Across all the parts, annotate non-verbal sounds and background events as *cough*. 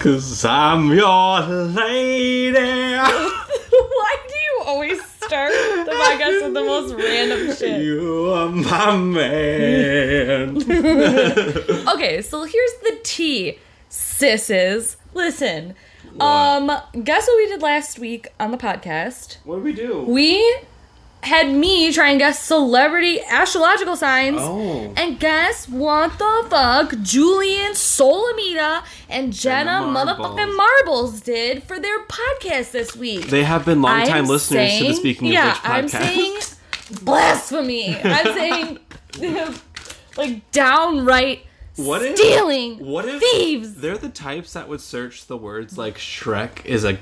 Cause I'm your lady. *laughs* Why do you always start the podcast with the most random shit? You are my man. *laughs* Okay, so here's the tea, sisses. Listen, um, guess what we did last week on the podcast? what did we do? We had me try and guess celebrity astrological signs. Oh. And guess what the fuck Julian Solomita and Jenna Jenna Marbles. motherfucking Marbles did for their podcast this week. They have been longtime I'm listeners to the Speaking yeah, of Which podcast. I'm saying blasphemy. I'm *laughs* saying *laughs* like downright What if- stealing What if thieves. they're the types that would search the words like Shrek is a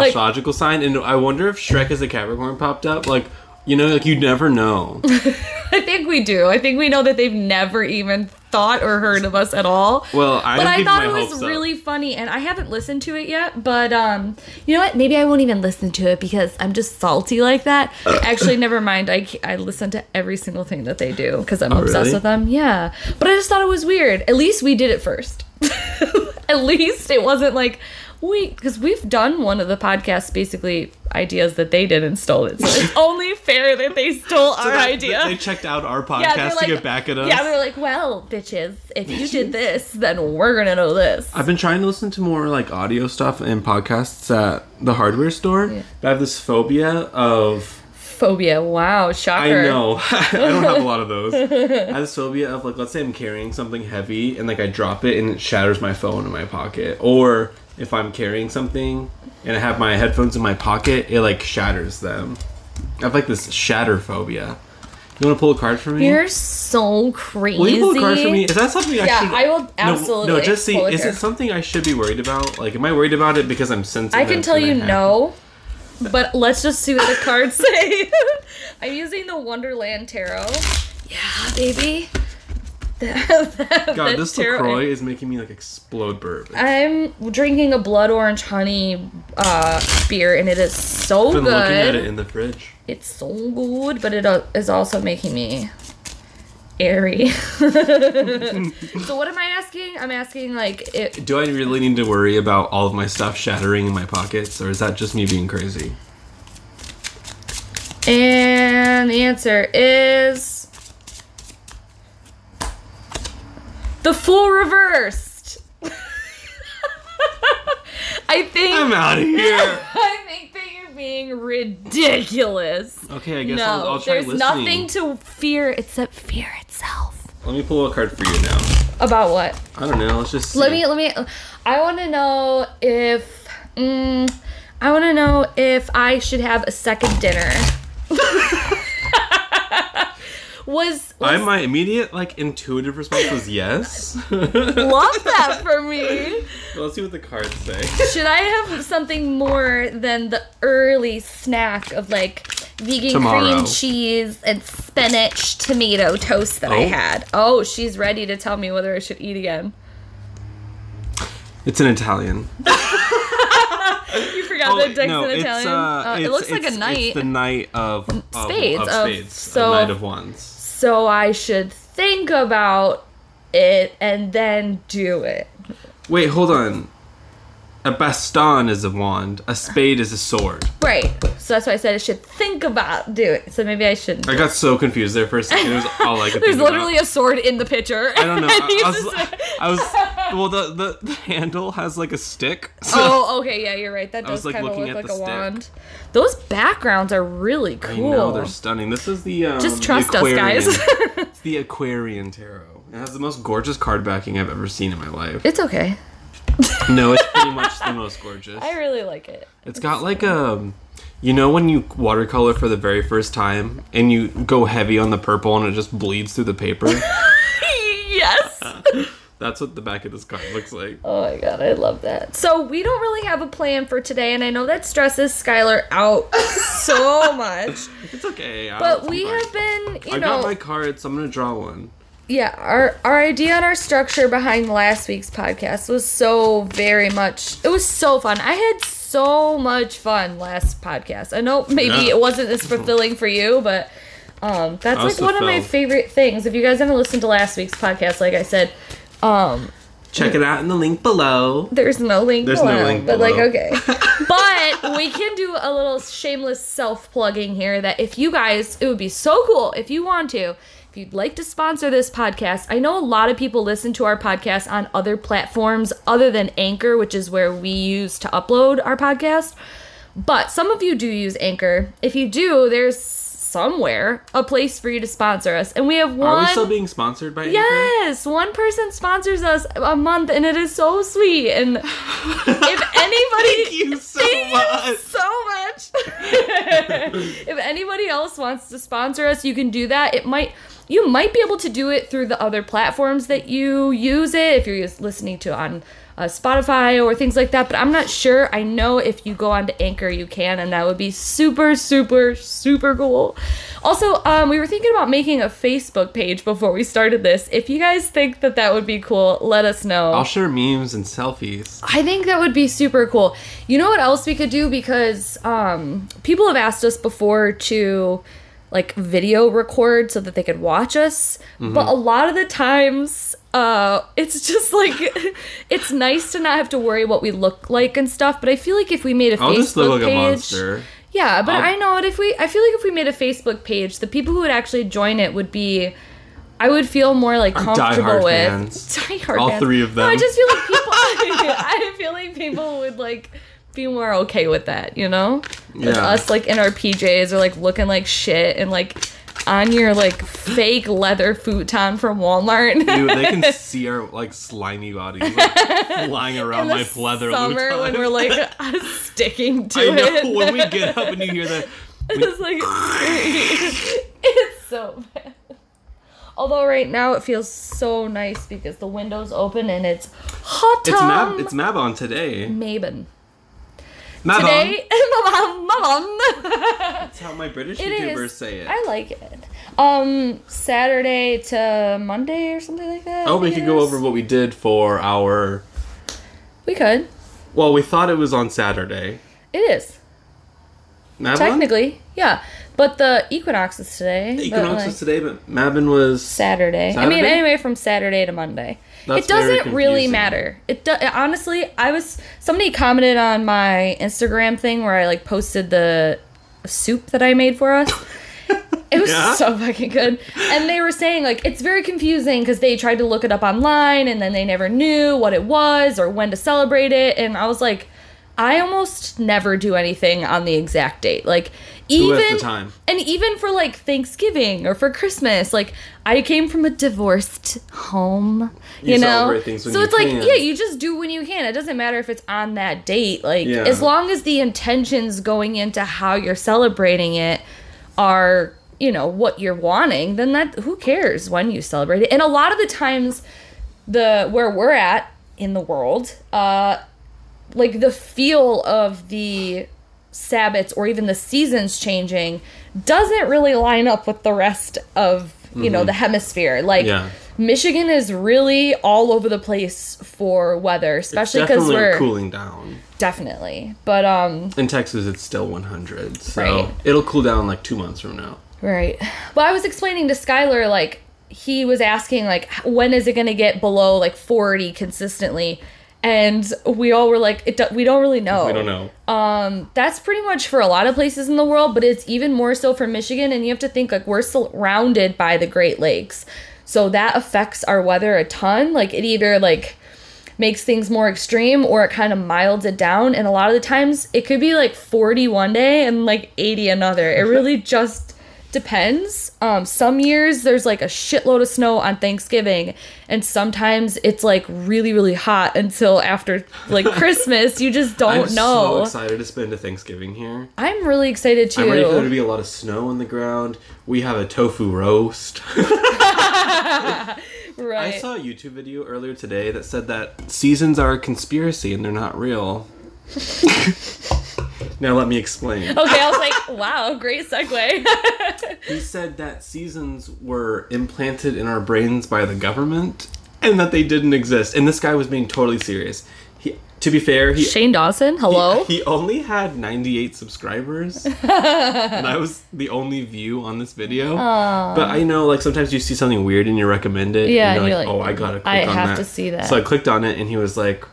astrological sign, and I wonder if Shrek is a Capricorn popped up. Like, you know, like you never know. *laughs* I think we do. I think we know that they've never even thought or heard of us at all. Well, I but I thought it was hopes up. really funny, and I haven't listened to it yet. But um, you know what? Maybe I won't even listen to it because I'm just salty like that. *coughs* Actually, never mind. I I listen to every single thing that they do because I'm Oh, obsessed really? with them. Yeah, but I just thought it was weird. At least we did it first. *laughs* At least it wasn't like we because we've done one of the podcasts basically ideas that they did and stole it. So it's *laughs* only fair that they stole So our idea. They checked out our podcast Yeah, they're to like- get back at us. Yeah, they're like, well, bitches, if you did this, then we're gonna know this. I've been trying to listen to more like audio stuff and podcasts at the hardware store. But I have this phobia of Phobia. Wow, shocker. I know *laughs* I don't have a lot of those. *laughs* I have this phobia of like let's say I'm carrying something heavy and like I drop it and it shatters my phone in my pocket, or if I'm carrying something and I have my headphones in my pocket, it like shatters them. I have like this shatter phobia. You want to pull a card for me? You're so crazy. Will you pull a card for me? Is that something I Yeah, should? Yeah, I will absolutely. No, just see. pull Is it something I should be worried about? Like, am I worried about it because I'm sensitive? I can tell you no, but let's just see what the cards *laughs* say. *laughs* I'm using the Wonderland Tarot. Yeah, baby. *laughs* That- God, that this tarot- Lacroix is making me like explode bourbon. I'm drinking a blood orange honey uh, beer, and it is so I've been good. looking at it in the fridge. It's so good, but it uh, is also making me airy. *laughs* so what am I asking? I'm asking like it. Do I really need to worry about all of my stuff shattering in my pockets, or is that just me being crazy? And the answer is the Fool reversed. I think I'm out of here. *laughs* I think that you're being ridiculous. Okay, I guess no, I'll, I'll try there's listening. nothing to fear except fear itself. Let me pull a card for you now. About what? I don't know. Let's just see. Let me let me I want to know if mm, I want to know if I should have a second dinner. *laughs* was, was I my immediate like intuitive response was yes. *laughs* love that for me. Let's see what the cards say. Should I have something more than the early snack of like vegan Tomorrow. cream cheese and spinach tomato toast that I Oh. had? Oh, she's ready to tell me whether I should eat again. It's an Italian. *laughs* You forgot that Dick's an Italian. uh, Uh, it looks like a knight. It's the knight of, of Spades, Of, of- spades. so- a knight of wands. So I should think about it and then do it. Wait, hold on. A baston is a wand. A spade is a sword. Right. So that's why I said I should think about do it. So maybe I shouldn't. I got so confused there for a second. It was all I could There's literally about. a sword in the picture. I don't know. *laughs* I, I was, I was. Well, the, the the handle has like a stick. *laughs* So oh, okay, yeah, you're right. That does like, kind of look like a stick. wand. Those backgrounds are really cool. I know they're stunning. This is the um, Just the trust us, guys. It's *laughs* the Aquarian Tarot. It has the most gorgeous card backing I've ever seen in my life. it's okay. *laughs* No, it's pretty much the most gorgeous. I really like it. It's got like a, um, you know, when you watercolor for the very first time and you go heavy on the purple and it just bleeds through the paper. *laughs* yes. *laughs* That's what the back of this card looks like. Oh my god, I love that. So we don't really have a plan for today, and I know that stresses Skylar out so much. It's okay. I'll- But we have been, you I know, got my cards. So I'm gonna draw one. Yeah, our our idea and our structure behind last week's podcast was so very much. It was so fun. I had so much fun last podcast. I know maybe Yeah. it wasn't as fulfilling for you, but um, that's I like one of my favorite things. If you guys haven't listened to last week's podcast, like I said, um, Check it out in the link below. There's no link There's no below, link but like okay. *laughs* but we can do a little shameless self-plugging here that if you guys it would be so cool if you want to if you'd like to sponsor this podcast. I know a lot of people listen to our podcast on other platforms other than Anchor, which is where we use to upload our podcast. But some of you do use Anchor. If you do, there's somewhere a place for you to sponsor us. And we have one Are we still being sponsored by Anchor? Yes, one person sponsors us a month, and it is so sweet. And *laughs* if anybody, Thank you *laughs* so Thank much. you so much. *laughs* if anybody else wants to sponsor us, you can do that. It might. You might be able to do it through the other platforms that you use it if you're just listening to on uh, Spotify or things like that. But I'm not sure. I know if you go on to Anchor, you can, and that would be super, super, super cool. Also, um, we were thinking about making a Facebook page before we started this. If you guys think that that would be cool, let us know. I'll share memes and selfies. I think that would be super cool. You know what else we could do because um, people have asked us before to like video record so that they could watch us, Mm-hmm. but a lot of the times uh it's just like *laughs* it's nice to not have to worry what we look like and stuff, but I feel like if we made a I'll Facebook just look like page a monster. yeah, but I'll- I know it. If we, I feel like if we made a Facebook page, the people who would actually join it would be, I would feel more like comfortable with fans. *laughs* diehard All fans. three of No, I just feel like people. *laughs* I feel like people would like be more okay with that, you know, with Yeah. us like in our PJs or like looking like shit and like on your like fake leather futon from Walmart. Dude, they can *laughs* see our like slimy bodies like, flying around my the pleather summer Louboutin. when we're like *laughs* *laughs* sticking to I know it. when we get up and you hear that. It's like it's so bad. Although right now it feels so nice because the window's open and it's hot. It's Mab. It's Mabon today. Mabon. Today, Mabon. *laughs* That's how my British It YouTubers is. say it. I like it. Um, Saturday to Monday or something like that. oh, we could go over what we did for our. We could. Well, we thought it was on Saturday. It is Mabon? technically, yeah. But the equinox is today. The Equinox like, was today, but Mabon was. Saturday. I mean, anyway, from Saturday to Monday. That's it doesn't really matter. It do- honestly, I was somebody commented on my Instagram thing where I like posted the soup that I made for us. It was *laughs* Yeah? so fucking good. And they were saying like it's very confusing because they tried to look it up online and then they never knew what it was or when to celebrate it. And I was like, I almost never do anything on the exact date. Like even the time? and even for like Thanksgiving or for Christmas, like I came from a divorced home, you, You know. so it's like can. yeah, you just do when you can. It doesn't matter if it's on that date. Like Yeah. as long as the intentions going into how you're celebrating it are, you know, what you're wanting, then that who cares when you celebrate it. And a lot of the times the where we're at in the world, uh like the feel of the Sabbats or even the seasons changing doesn't really line up with the rest of you know the hemisphere. Like Mm-hmm. Yeah. Michigan is really all over the place for weather, especially because we're cooling down. definitely. But um, In Texas, it's still 100, so Right. it'll cool down like two months from now. Right. Well, I was explaining to Skylar, like, he was asking, like, when is it going to get below, like, 40 consistently? And we all were like, it do- we don't really know. We don't know. Um, that's pretty much for a lot of places in the world, but it's even more so for Michigan. And you have to think, like, we're surrounded by the Great Lakes. So that affects our weather a ton. Like, it either, like, makes things more extreme or it kind of milds it down. And a lot of the times it could be like 40 one day and like 80 another. It *laughs* really just depends. Um, some years there's like a shitload of snow on Thanksgiving, and sometimes it's like really, really hot until after like *laughs* Christmas. You just don't I'm so know. excited to spend a Thanksgiving here. I'm really excited too. I'm ready for there to be a lot of snow on the ground. We have a tofu roast. *laughs* right. I saw a YouTube video earlier today that said that seasons are a conspiracy and they're not real. *laughs* now let me explain. okay, I was like, wow, great segue. *laughs* He said that seasons were implanted in our brains by the government and that they didn't exist. And this guy was being totally serious. He To be fair, he Shane Dawson, hello. He only had 98 subscribers, *laughs* and I was the only view on this video. But I know, like sometimes you see something weird and you recommend it. Yeah, and and you're you're like, like, oh, I gotta click I on have that. to see that. So I clicked on it, and he was like,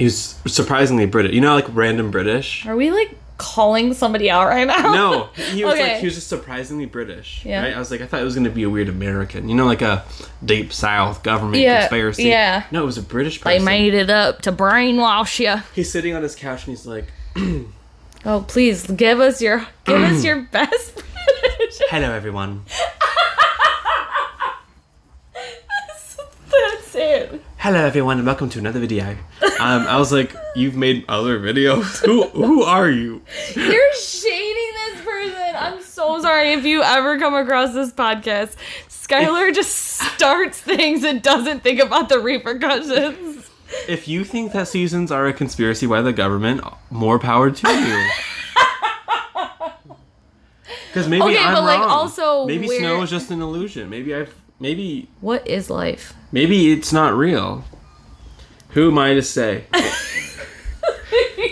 he was surprisingly British. You know, like random British. Are we like calling somebody out right now? No, *laughs* he was Okay. like he was just surprisingly British. Yeah. Right? I was like, I thought it was gonna be a weird American. You know, like a deep South government Yeah, conspiracy. yeah. No, it was a British They made it up to brainwash you. He's sitting on his couch and he's like, *clears throat* Oh, please give us your give us *clears throat* your best. *laughs* British. "Hello, everyone. *laughs* That's it. Hello, everyone, and welcome to another video." *laughs* Um, I was like, "You've made other videos. Who who are you?" You're shading this person. I'm so sorry if you ever come across this podcast. Skylar just starts things and doesn't think about the repercussions. If you think that seasons are a conspiracy by the government, more power to you. *laughs* Because maybe Okay, I'm but, like, wrong. also, maybe where- snow is just an illusion. Maybe I've maybe What is life? maybe it's not real. Who am I to say?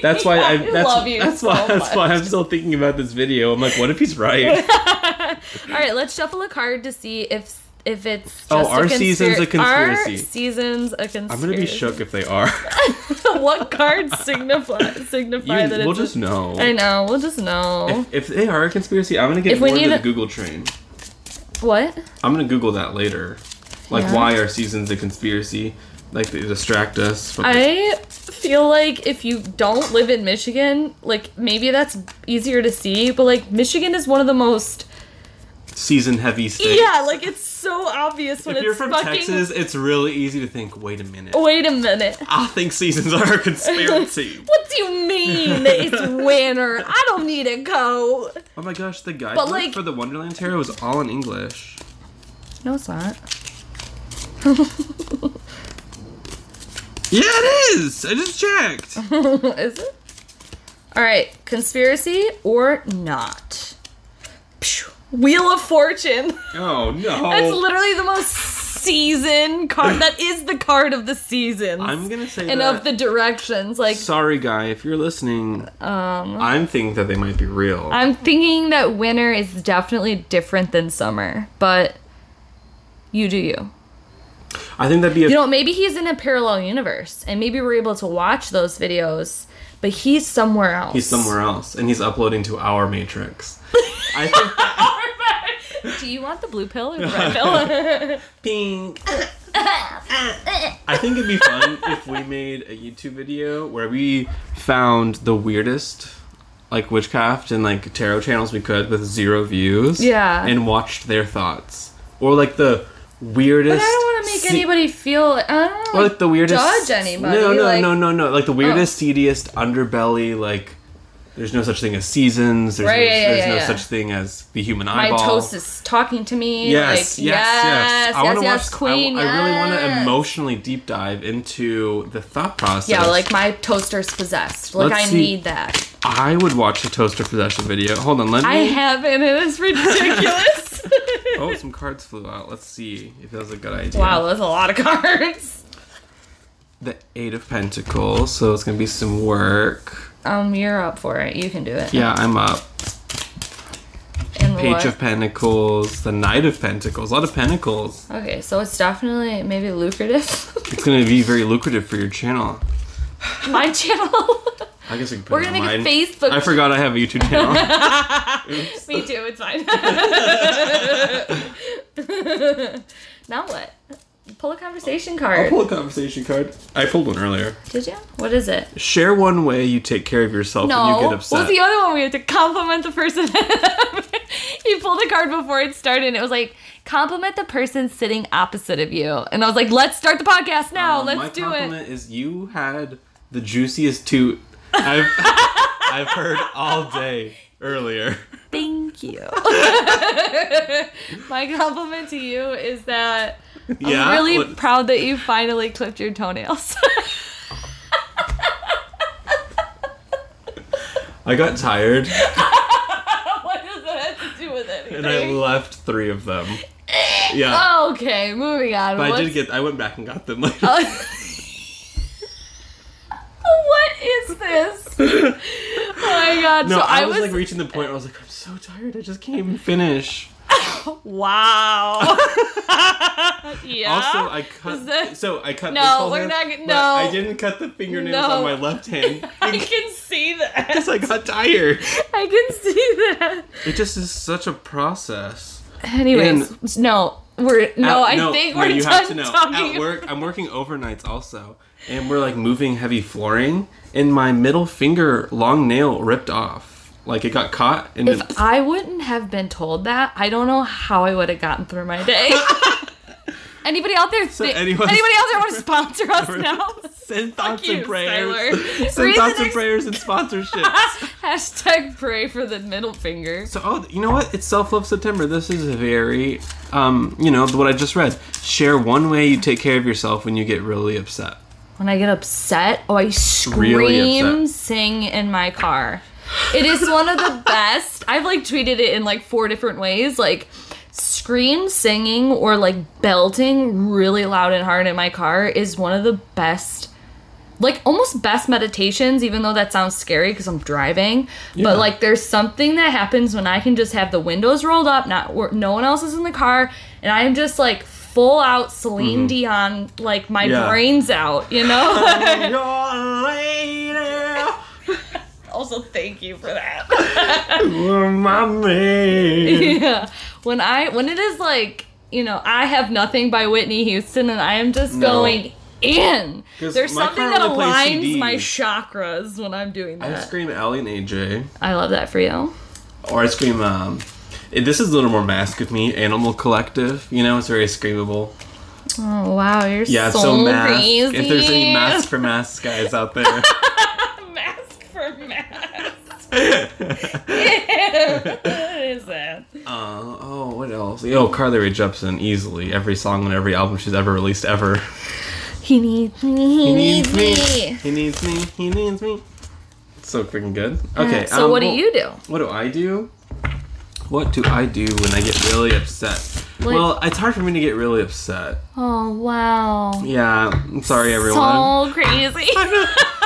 That's why *laughs* I, that's, love you that's so why that's much. why I'm still thinking about this video. I'm like, what if he's right? *laughs* All right, let's shuffle a card to see if if it's oh, just Oh, a our season's a conspira- Our conspiracy. season's a conspiracy. I'm gonna be shook if they are. *laughs* what cards signify signify You- that we'll just know. I know. We'll just know. If, if they are a conspiracy, I'm gonna get If more into the Google train. What? I'm gonna Google that later. Like Yeah. why are seasons a conspiracy? Like they distract us. From I feel like if you don't live in Michigan, like maybe that's easier to see, but like Michigan is one of the most season heavy states. yeah, like it's so obvious when If it's you're from fucking. Texas, it's really easy to think. Wait a minute. Wait a minute. I think seasons are a *laughs* conspiracy. What do you mean it's winter? I don't need a coat. oh my gosh, the guide like- for the Wonderland Tarot was all in English. No, it's not. *laughs* Yeah, it is. I just checked. *laughs* is it? All right, conspiracy or not? Phew. Wheel of Fortune. oh no. That's literally the most season card. *clears throat* that is the card of the seasons. I'm gonna say and that. of the directions. Like Sorry, guy, if you're listening, um, I'm thinking that they might be real. I'm thinking that winter is definitely different than summer, but you do you. I think that'd be a You know, maybe he's in a parallel universe, and maybe we're able to watch those videos, but he's somewhere else. he's somewhere else, and he's uploading to our Matrix. *laughs* I think that Do you want the blue pill or the red *laughs* pill? pink. *laughs* I think it'd be fun if we made a YouTube video where we found the weirdest like witchcraft and like tarot channels we could with zero views. Yeah. And watched their thoughts. Or like the weirdest But I don't want to make se- anybody feel. I don't want or like the weirdest judge anybody. No, no, like, Oh. no, no, no. Like the oh. weirdest, seediest underbelly, like there's no such thing as seasons, there's Right, no, yeah, there's yeah, no yeah. such thing as the human eyeball. My toast is talking to me. Yes, like, yes, yes. I yes, want to yes, watch. queen. I, I really want to emotionally deep dive into the thought process. Yeah, like my toaster's possessed. Like Let's I see. need that. I would watch a toaster possession video. Hold on, let me. I haven't, and it's ridiculous. *laughs* *laughs* oh, some cards flew out. Let's see if that was a good idea. wow, that's a lot of cards. The Eight of Pentacles. So it's gonna be some work. Um, you're up for it. You can do it. Yeah, I'm up. And Page what? of Pentacles. The Knight of Pentacles. A lot of Pentacles. Okay, so it's definitely maybe lucrative. *laughs* It's gonna be very lucrative for your channel. My channel. I guess I can put We're gonna on make a. Facebook. I forgot I have a YouTube channel. *laughs* Me too. It's fine. *laughs* now what? Pull a conversation card. I'll card. pull a conversation card. I pulled one earlier. Did you? What is it? Share one way you take care of yourself No. when you get What upset. was the other one? We had to compliment the person. *laughs* you pulled a card before it started, and it was like compliment the person sitting opposite of you. And I was like, let's start the podcast now. Um, let's do it. My compliment is you had the juiciest toot I've *laughs* I've heard all day earlier. Thank you. *laughs* my compliment to you is that Yeah. I'm really What- proud that you finally clipped your toenails. I got tired *laughs* what does that have to do with anything? and I left three of them. Eh, yeah. okay, moving on. but I did get I went back and got them later. Oh. this. *laughs* Oh my god. No, so I, I, was, like reaching the point where I was like, I'm so tired. I just can't even finish. *laughs* Wow. *laughs* yeah. Also, I cut. Is that- so I cut. No, this whole we're hand, not no. I didn't cut the fingernails No. on my left *laughs* hand I can see that. because I got tired. I can see that. It just is such a process. Anyways, no, we're no. At- I think no, we're you done have to know. talking. At work, I'm working overnights also, and we're like moving heavy flooring, and my middle finger long nail ripped off. Like it got caught, and it, If I wouldn't have been told that, I don't know how I would have gotten through my day. *laughs* anybody out there? thi- anyone- anybody out there want to *laughs* sponsor us now? send thoughts you, and prayers, Skylar. *laughs* send Read thoughts the and prayers and sponsorships. Hashtag pray for the middle finger. So, oh, you know what? It's Self Love September. This is very, um, you know, what I just read. Share one way you take care of yourself when you get really upset. When I get upset, oh, I scream, Really sing in my car. It is one of the best. I've like tweeted it in like four different ways. Like scream singing or like belting really loud and hard in my car is one of the best like almost best meditations even though that sounds scary because i'm driving Yeah. but like there's something that happens when i can just have the windows rolled up not no one else is in the car and i'm just like full out celine dion like my Mm-hmm. Yeah. brains out you know *laughs* also thank you for that you're my man. yeah when i when it is like you know i have nothing by whitney houston and i am just No. going in. there's something that aligns my chakras when i'm doing that. I scream Ellie and AJ, i love that for you or I scream. Um, this is a little more mask of me. Animal Collective. You know, it's very screamable. oh wow you're Yeah, so, so, mask. crazy If there's any mask for mask guys out there, *laughs* mask what is *laughs* that Uh, oh, what else? Oh, Carly Rae Jepsen, easily every song on every album she's ever released ever. he needs me he, He needs, me, He needs me. He needs me. So freaking good. Okay. so um, what do you do What do I do? What do I do when I get really upset? Like- well, it's hard for me to get really upset. oh wow Yeah, I'm sorry, everyone. so crazy *laughs* *laughs*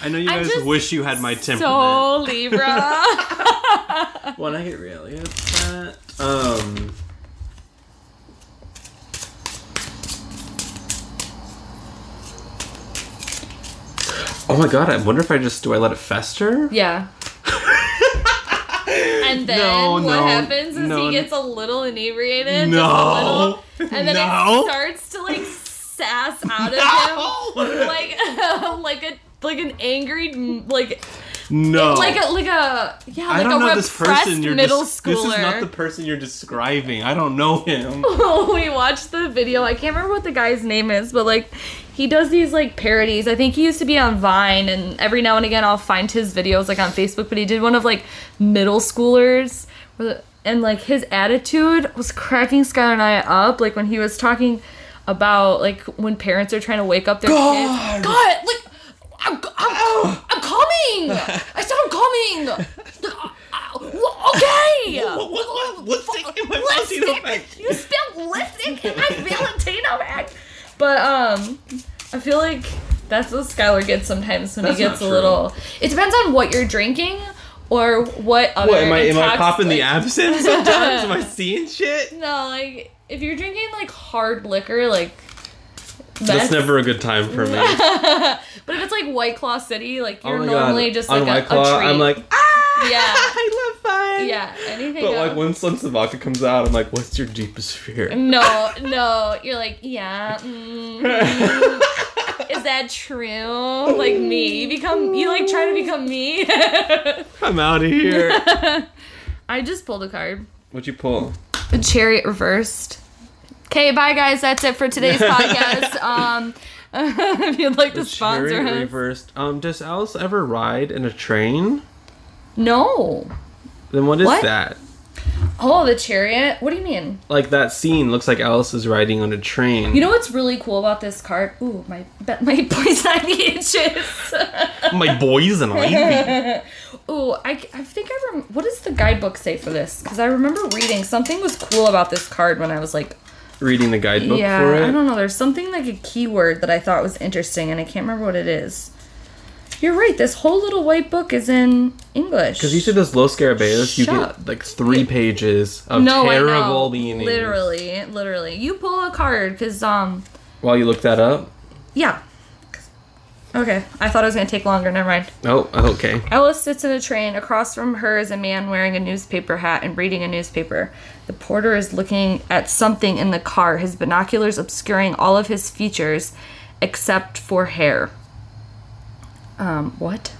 I know you I'm guys wish you had my temperament. so libra *laughs* when I get really upset, um. Oh my god! I wonder if I just do I let it fester? Yeah. *laughs* and then No, what no, happens is no. he gets a little inebriated. No. Just a little, and then No. it starts to like sass out of *laughs* No. him. Like like a like an angry like No. like a like a yeah I like don't a know this person. You're middle schooler. This is not the person you're describing. I don't know him. *laughs* Oh, we watched the video. I can't remember what the guy's name is, but like he does these like parodies. I think he used to be on Vine, and every now and again I'll find his videos like on Facebook. But he did one of like middle schoolers, and like his attitude was cracking Skylar and I up. Like when he was talking about like when parents are trying to wake up their God. kids. God, like I'm, I'm, I'm coming. *laughs* I said I'm coming. *laughs* Uh, uh, uh, okay. What- what- what- lipstick in my Valentino Lipstick. bag? You spilled lipstick in my Valentino bag. But um, I feel like that's what Skylar gets sometimes when That's he gets a little. It depends on what you're drinking or what other. What am I? Am I popping the like- absinthe sometimes? am I *laughs* seeing shit? No, like if you're drinking like hard liquor, like That's never a good time for me. *laughs* But if it's like White Claw City, like Oh you're my normally God. just on like White a, Claw, a treat. I'm like, ah, Yeah. I love fun. yeah, anything. But like goes. when of Vodka comes out, I'm like, what's your deepest fear? No, *laughs* no, you're like, yeah. mm, *laughs* is that true? Like me, you become you like try to become me. I'm out of here. I just pulled a card. What'd you pull? A chariot reversed. Okay, bye guys. That's it for today's *laughs* podcast. Um, *laughs* if you'd like to sponsor us, reversed. Um, does Alice ever ride in a train? no. Then what is What? that? Oh, the chariot. What do you mean? Like that scene looks like Alice is riding on a train. You know what's really cool about this card? Ooh, my my poison ivy itches. my boys *laughs* and Ivy. Ooh, I, I think I rem- what does the guidebook say for this? Because I remember reading something was cool about this card when I was like, Reading the guidebook yeah, for it. I don't know. There's something like a keyword that I thought was interesting, and I can't remember what it is. You're right. This whole little white book is in English. Because each of those Lo Scarabeo, you get like three pages of no, terrible meanings. Literally, literally. You pull a card because um, While you look that up. yeah. Okay, I thought it was gonna take longer. Never mind. Oh, okay. Alice sits in a train. Across from her is a man wearing a newspaper hat and reading a newspaper. The porter is looking at something in the car, his binoculars obscuring all of his features except for hair. Um, what?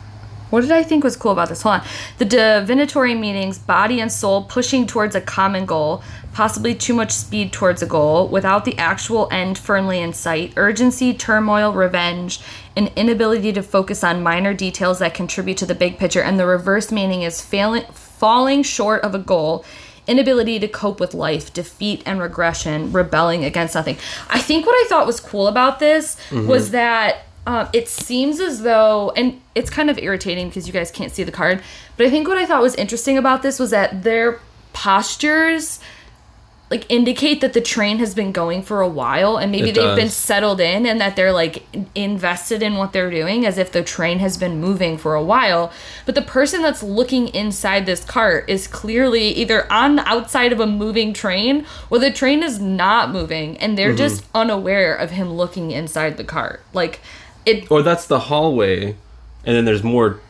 What did I think was cool about this? Hold on. The divinatory meanings, body and soul pushing towards a common goal, possibly too much speed towards a goal, without the actual end firmly in sight, urgency, turmoil, revenge, an inability to focus on minor details that contribute to the big picture, and the reverse meaning is failing, falling short of a goal, inability to cope with life, defeat and regression, rebelling against nothing. I think what I thought was cool about this was that um, it seems as though, and it's kind of irritating because you guys can't see the card, but I think what I thought was interesting about this was that their postures like indicate that the train has been going for a while and maybe It they've been settled in and that they're like invested in what they're doing as if the train has been moving for a while but the person that's looking inside this cart is clearly either on the outside of a moving train or the train is not moving and they're just unaware of him looking inside the cart like it Or that's the hallway, and then there's more.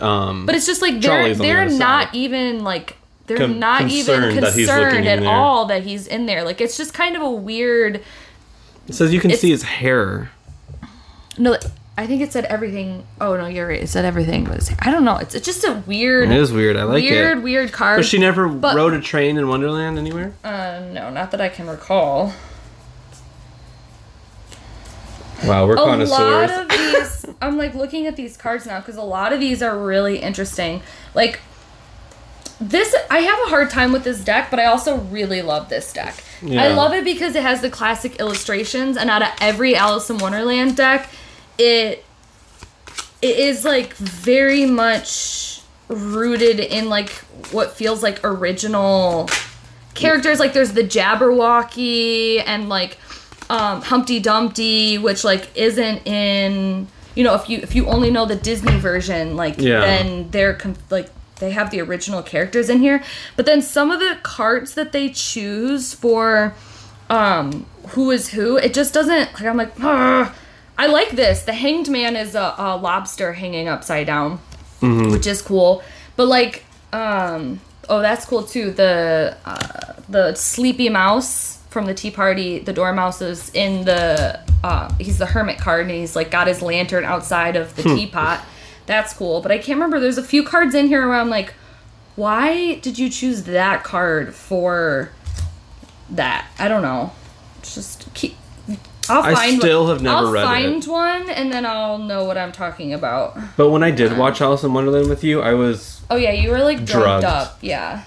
Um, But it's just like they're the they're other not side. even like they're Con- not even concerned that he's concerned at all that he's in there. Like it's just kind of a weird. it says you can see his hair. No, I think it said everything. Oh no, you're right. It said everything was. I don't know. It's, it's just a weird, It is weird. I like weird, it. weird card. But she never But- rode a train in Wonderland anywhere. uh, no, not that I can recall. Wow, we're a connoisseurs. lot of these i'm like looking at these cards now because a lot of these are really interesting like this i have a hard time with this deck but i also really love this deck. I love it because it has the classic illustrations and out of every alice in wonderland deck it it is like very much rooted in like what feels like original characters. Like there's the jabberwocky and like um humpty dumpty which like isn't in you know if you if you only know the disney version like Yeah. then they're like they have the original characters in here but then some of the cards that they choose for um who is who it just doesn't like i'm like "Ugh." i like this. The hanged man is a, a lobster hanging upside down which is cool. But like um oh that's cool too. The uh, the sleepy mouse from the tea party the dormouse is in the uh he's the hermit card and he's like got his lantern outside of the teapot that's cool but i can't remember there's a few cards in here where i'm like why did you choose that card for that i don't know just keep I'll I find still have never I'll read it. find one and then I'll know what I'm talking about. But when I did watch Alice in Wonderland with you, I was Oh yeah, you were like drugged Drugged. up. Yeah.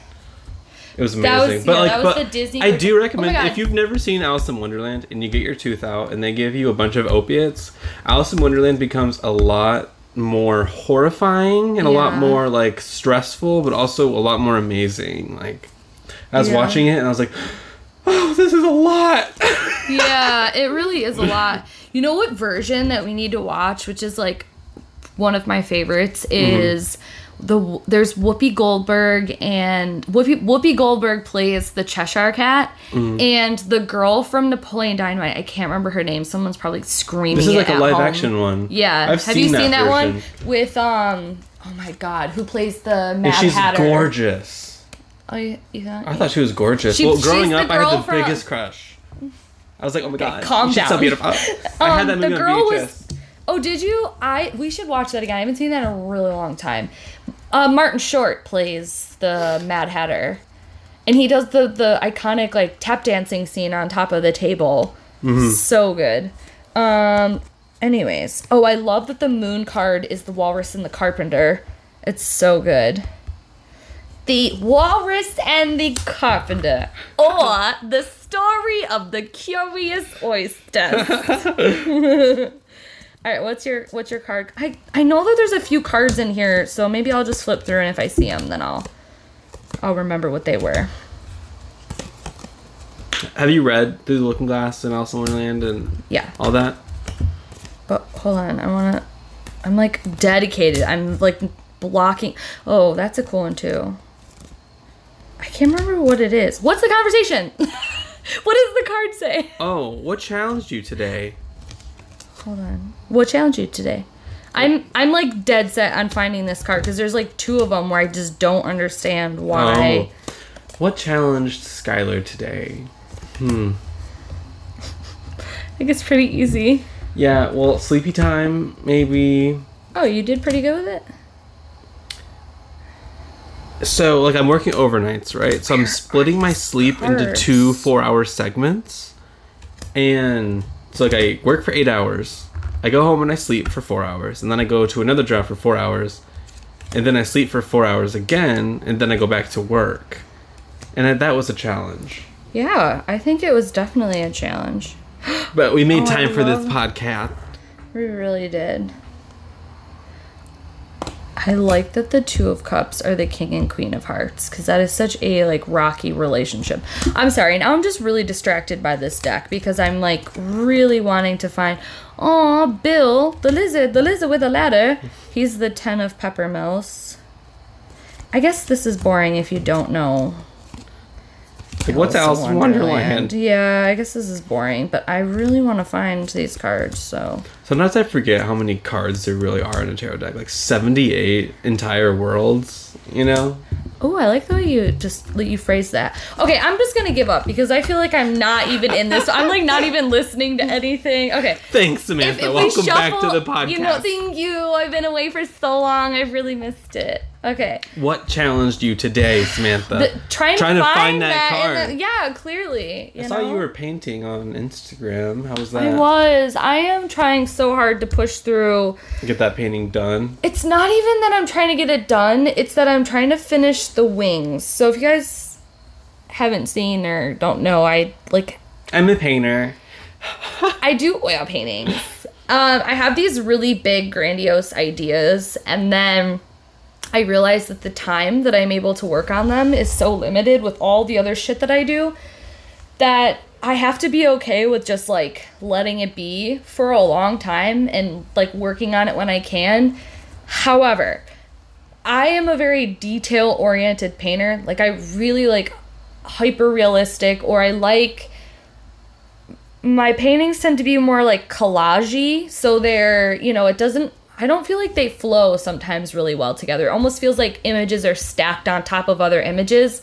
it was That amazing. was- but yeah, like, that was but the Disney I do Oh recommend God. if you've never seen Alice in Wonderland and you get your tooth out and they give you a bunch of opiates, Alice in Wonderland becomes a lot more horrifying and a lot more like stressful, but also a lot more amazing. Like I was Yeah. watching it and I was like, oh, this is a lot. *laughs* yeah, it really is a lot. You know what version that we need to watch, which is like one of my favorites, mm-hmm. is the there's Whoopi Goldberg and Whoopi Whoopi Goldberg plays the Cheshire Cat, and the girl from Napoleon Dynamite. I can't remember her name. Someone's probably screaming. this is like a live home. action one. Yeah, I've have you seen that one with um? Oh my God, who plays the Mad she's Hatter? gorgeous. Oh yeah, yeah. I thought she was gorgeous. She- well, growing the up, I had the from- biggest crush. I was like, oh my god, calm she's so down. beautiful. I had *laughs* that Um, the movie girl on was- VHS. Oh, did you? I we should watch that again. I haven't seen that in a really long time. Uh, Martin Short plays the Mad Hatter, and he does the the iconic like tap dancing scene on top of the table. Mm-hmm. So good. Um. Anyways, oh, I love that the moon card is the walrus and the carpenter. It's so good. The walrus and the carpenter, or the story of the curious oyster. *laughs* *laughs* All right, what's your what's your card? I I know that there's a few cards in here, so maybe I'll just flip through and if I see them, then I'll I'll remember what they were. Have you read Through the Looking Glass and Alice in Wonderland and Yeah, all that? but hold on, I want to. I'm like dedicated. I'm like blocking. Oh, that's a cool one too. I can't remember what it is. What's the conversation? *laughs* what does the card say? Oh, what challenged you today? Hold on. What challenged you today? I'm I'm like dead set on finding this card because there's like two of them where I just don't understand why. Oh, what challenged Skylar today? Hmm. I think it's pretty easy. Yeah, well, sleepy time, maybe. Oh, you did pretty good with it. So, like, I'm working overnights, right? So I'm splitting my sleep into two four hour segments. And so, like, I work for eight hours. I go home and I sleep for four hours. And then I go to another job for four hours. And then I sleep for four hours again. And then I go back to work. And I- that was a challenge. Yeah, I think it was definitely a challenge. *gasps* But we made Oh, I time for this podcast. We really did. I like that the two of cups are the king and queen of hearts because that is such a like rocky relationship. I'm sorry, now I'm just really distracted by this deck because I'm like really wanting to find oh Bill, the lizard, the lizard with a ladder. He's the ten of peppermills. I guess this is boring if you don't know Like, what's Alice in Wonderland? Yeah, I guess this is boring, but I really want to find these cards, so Sometimes I forget how many cards there really are in a tarot deck. Like 78 entire worlds, you know? Oh, I like the way you just you phrase that. Okay, I'm just gonna give up because I feel like I'm not even in this. I'm like not even listening to anything. Okay, Thanks, Samantha. if we Welcome back shuffle, to the podcast. you know, thank you. I've been away for so long. I've really missed it. Okay, what challenged you today, Samantha? the, trying, Trying to, to find, find that that. card. the- yeah, clearly. I saw you were painting on Instagram. How was that? I was. I am trying so hard to push through. Get that painting done. It's not even that I'm trying to get it done. It's that I'm trying to finish the wings. So if you guys haven't seen or don't know, I like I'm a painter. *sighs* I do oil paintings. Um, I have these really big, grandiose ideas, and then I realize that the time that I'm able to work on them is so limited with all the other shit that I do that I have to be okay with just like letting it be for a long time and like working on it when I can. However, I am a very detail oriented painter. Like, I really like hyper realistic, or I like my paintings tend to be more like collagey so they're you know it doesn't i don't feel like they flow sometimes really well together it almost feels like images are stacked on top of other images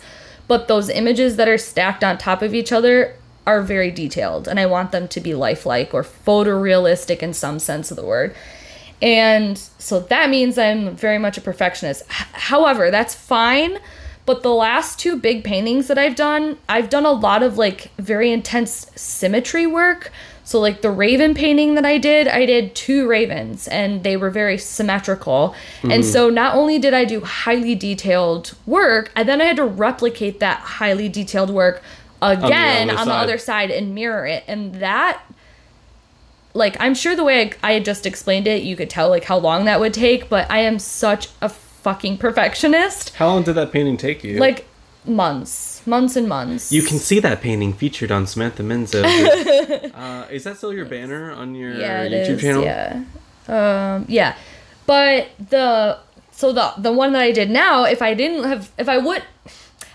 but those images that are stacked on top of each other are very detailed and i want them to be lifelike or photorealistic in some sense of the word and so that means i'm very much a perfectionist however that's fine but the last two big paintings that I've done, I've done a lot of like very intense symmetry work. So, like the raven painting that I did, I did two ravens and they were very symmetrical. And mm-hmm. so, not only did I do highly detailed work, and then I had to replicate that highly detailed work again other on the other side and mirror it. And that like I'm sure the way I, I had just explained it, you could tell like how long that would take, but I am such a fucking perfectionist. How long did that painting take you? Like months, months and months. you can see that painting featured on Samantha Menzo. *laughs* uh, is that still your banner on your yeah, it YouTube is, channel? Yeah, um, yeah, but the so the the one that I did now, if I didn't have, if I would,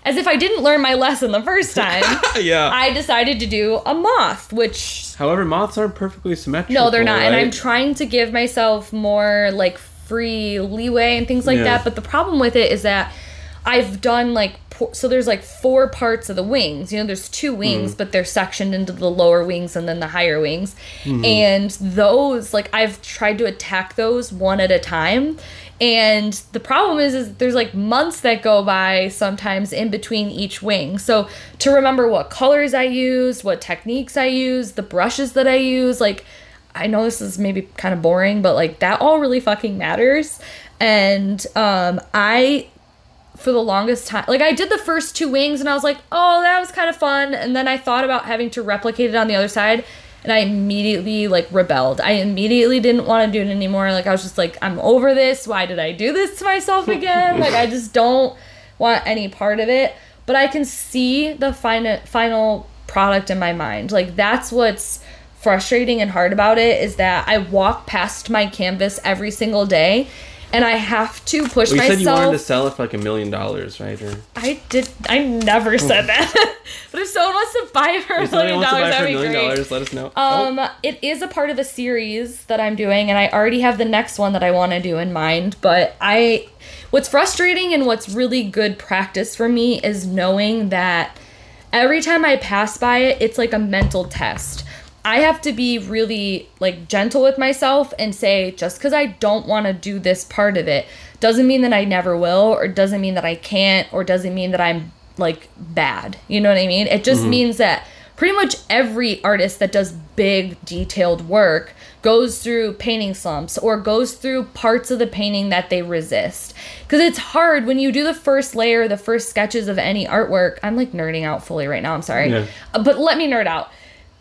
as if I didn't learn my lesson the first *laughs* time, yeah. I decided to do a moth, which However, moths aren't perfectly symmetrical. No, they're not. And I'm trying to give myself more like free leeway and things like Yeah. that. But the problem with it is that I've done like so there's like four parts of the wings. You know, there's two wings, but they're sectioned into the lower wings and then the higher wings. And those like I've tried to attack those one at a time. And the problem is, is there's like months that go by sometimes in between each wing. So to remember what colors I used, what techniques I used, the brushes that I use, like I know this is maybe kind of boring, but like that all really fucking matters. And um, I, for the longest time, like I did the first two wings and I was like, oh, that was kind of fun. And then I thought about having to replicate it on the other side. And I immediately like rebelled. I immediately didn't want to do it anymore. Like I was just like, I'm over this. Why did I do this to myself again? like I just don't want any part of it. But I can see the final final product in my mind. Like that's what's frustrating and hard about it is that I walk past my canvas every single day and I have to push Well, you myself. said you wanted to sell it for like a million dollars, right? Or I did. I never said that. *laughs* *laughs* but if someone wants to buy it for a million dollars, buy it for that'd be great. dollars, let us know. Oh, Um, it is a part of a series that I'm doing, and I already have the next one that I want to do in mind. But I, what's frustrating and what's really good practice for me is knowing that every time I pass by it, it's like a mental test. I have to be really like gentle with myself and say just because I don't want to do this part of it doesn't mean that I never will, or doesn't mean that I can't, or doesn't mean that I'm like bad. You know what I mean? It just means that pretty much every artist that does big detailed work goes through painting slumps or goes through parts of the painting that they resist because it's hard when you do the first layer the first sketches of any artwork i'm like nerding out fully right now i'm sorry Yeah. Uh, but let me nerd out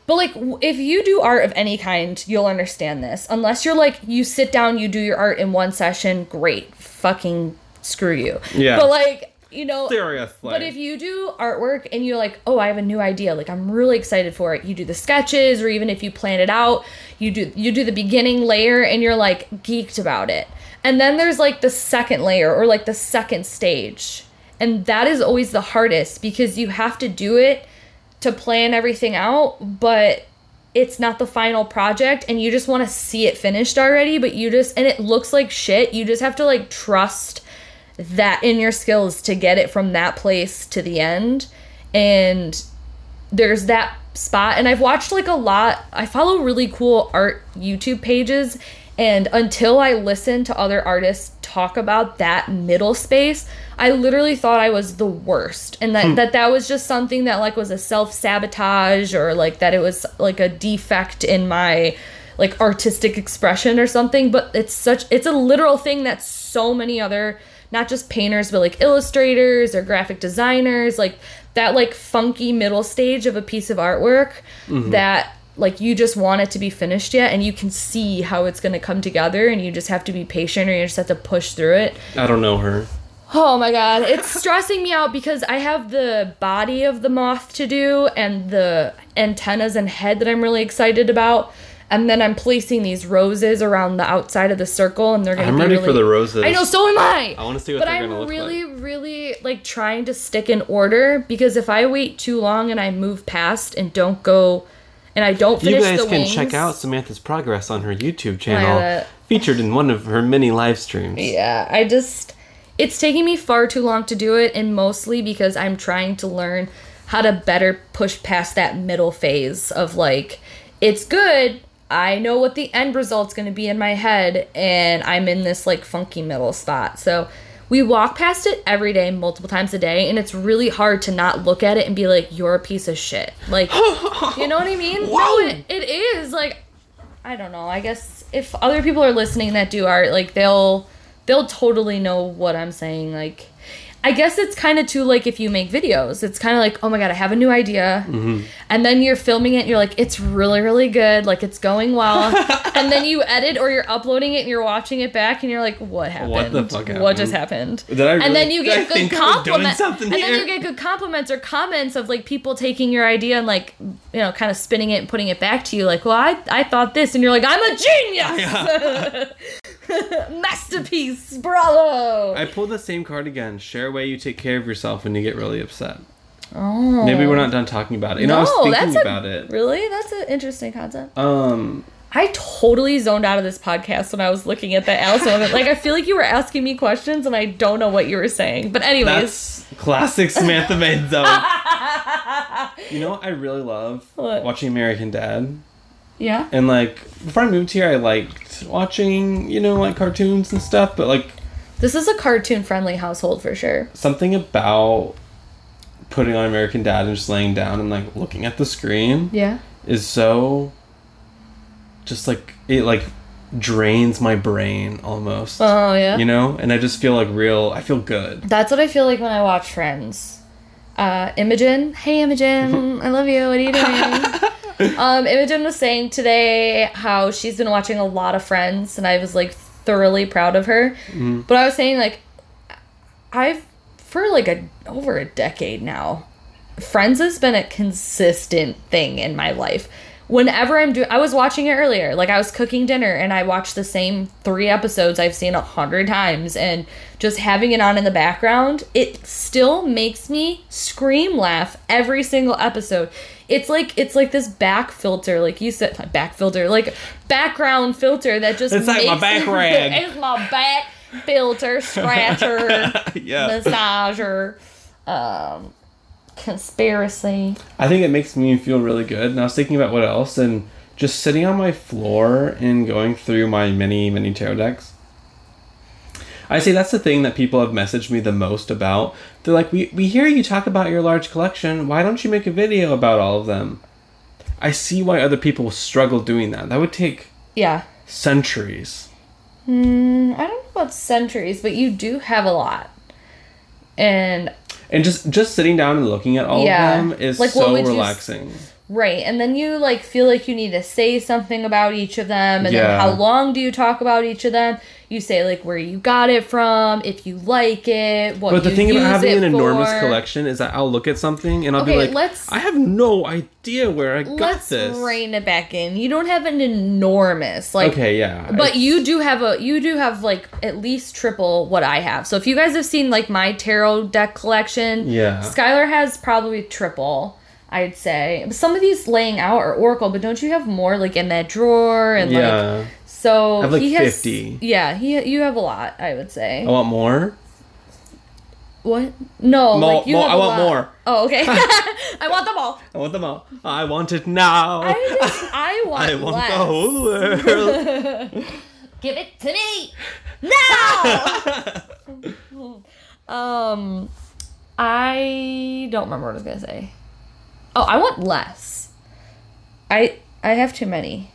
but like if you do art of any kind you'll understand this unless you're like you sit down you do your art in one session great fucking screw you Yeah. but like you know Seriously. but if you do artwork and you're like, oh, I have a new idea, like I'm really excited for it. You do the sketches, or even if you plan it out, you do you do the beginning layer and you're like geeked about it. And then there's like the second layer or like the second stage. And that is always the hardest because you have to do it to plan everything out, but it's not the final project and you just want to see it finished already, but you just and it looks like shit. You just have to like trust that in your skills to get it from that place to the end and there's that spot and i've watched like a lot i follow really cool art youtube pages and until i listen to other artists talk about that middle space i literally thought i was the worst and that hmm. that, that was just something that like was a self-sabotage or like that it was like a defect in my like artistic expression or something but it's such it's a literal thing that so many other not just painters but like illustrators or graphic designers like that like funky middle stage of a piece of artwork mm-hmm. that like you just want it to be finished yet and you can see how it's going to come together and you just have to be patient or you just have to push through it. I don't know her. Oh my god, it's *laughs* stressing me out because I have the body of the moth to do and the antennas and head that I'm really excited about. And then I'm placing these roses around the outside of the circle and they're gonna I'm be ready really for the roses. I know, so am I. I wanna see what but they're I'm gonna look really, really like trying to stick in order because if I wait too long and I move past and don't go and I don't finish You guys the can wings, check out Samantha's progress on her YouTube channel, featured in one of her many live streams. Yeah, I just it's taking me far too long to do it and mostly because I'm trying to learn how to better push past that middle phase of like it's good, I know what the end result's going to be in my head and I'm in this like funky middle spot. So we walk past it every day multiple times a day and it's really hard to not look at it and be like you're a piece of shit. Like *laughs* you know what I mean? No, it, it is like I don't know. I guess if other people are listening that do art, like they'll they'll totally know what I'm saying. Like I guess it's kind of too like if you make videos, it's kind of like, oh my god, I have a new idea, Mm-hmm. and then you're filming it, and you're like, it's really really good, like it's going well, *laughs* and then you edit or you're uploading it and you're watching it back, and you're like, what happened? What the fuck What just happened? Did I and then really- you *laughs* get good think I was doing compliments, and something then you get good compliments or comments of like people taking your idea and like you know kind of spinning it and putting it back to you, like, well, I I thought this, and you're like, I'm a genius, *laughs* *laughs* masterpiece, bravo. I pulled the same card again. Share a way you take care of yourself when you get really upset. Oh. Maybe we're not done talking about it. You know, I was thinking that's a- about it. Really? That's an interesting concept. Um, I totally zoned out of this podcast when I was looking at that Alice moment. Like, I feel like you were asking me questions and I don't know what you were saying. But, anyways. that's classic Samantha Maid zone. *laughs* you know what I really love? What? Watching American Dad. Yeah? And like before I moved here, I liked watching, you know, like cartoons and stuff. But like This is a cartoon friendly household for sure. something about putting on American Dad and just laying down and like looking at the screen Yeah. is so just like it like drains my brain almost. Oh, yeah. You know, and I just feel like real. I feel good. That's what I feel like when I watch Friends. Uh, Imogen, hey Imogen, *laughs* I love you. What are you doing? *laughs* um, Imogen was saying today how she's been watching a lot of Friends, and I was like thoroughly proud of her. But I was saying like, I've for like a over a decade now, Friends has been a consistent thing in my life. Whenever I'm doing, I was watching it earlier. Like I was cooking dinner and I watched the same three episodes I've seen a hundred times, and just having it on in the background, it still makes me scream laugh every single episode. It's like it's like this back filter, like you said, back filter, like background filter that just It's like my back rag. *laughs* it's my back filter, scratcher, *laughs* yeah. massager, um, conspiracy. I think it makes me feel really good. And I was thinking about what else, and just sitting on my floor and going through my many, many tarot decks. I say that's the thing that people have messaged me the most about. They're like, we, we hear you talk about your large collection. Why don't you make a video about all of them? I see why other people struggle doing that. That would take Yeah. centuries. Mm, I don't know about centuries, but you do have a lot. And And just just sitting down and looking at all Yeah. of them is Like, so would you s- relaxing. Right, and then you like feel like you need to say something about each of them, and Yeah. then how long do you talk about each of them? You say like where you got it from, if you like it, what. But the thing about having an enormous collection is that I'll look at something and I'll be Okay, like, let's- I have no idea where I got Let's this. rein it back in. You don't have an enormous like okay, yeah. But you do have a you do have like at least triple what I have. So if you guys have seen like my tarot deck collection, Yeah. Skylar has probably triple. I'd say some of these laying out are Oracle, but don't you have more like in that drawer and like so I have, like, he has 50. Yeah, he you have a lot. I would say. I want more. What? No, More- like you more- have I a want lot. more. Oh, okay. *laughs* *laughs* I want them all. I want them all. I want it now. I just I *laughs* want, I want less. the whole world. Give it to me now. um, I don't remember what I was gonna say. Oh, I want less. I I have too many.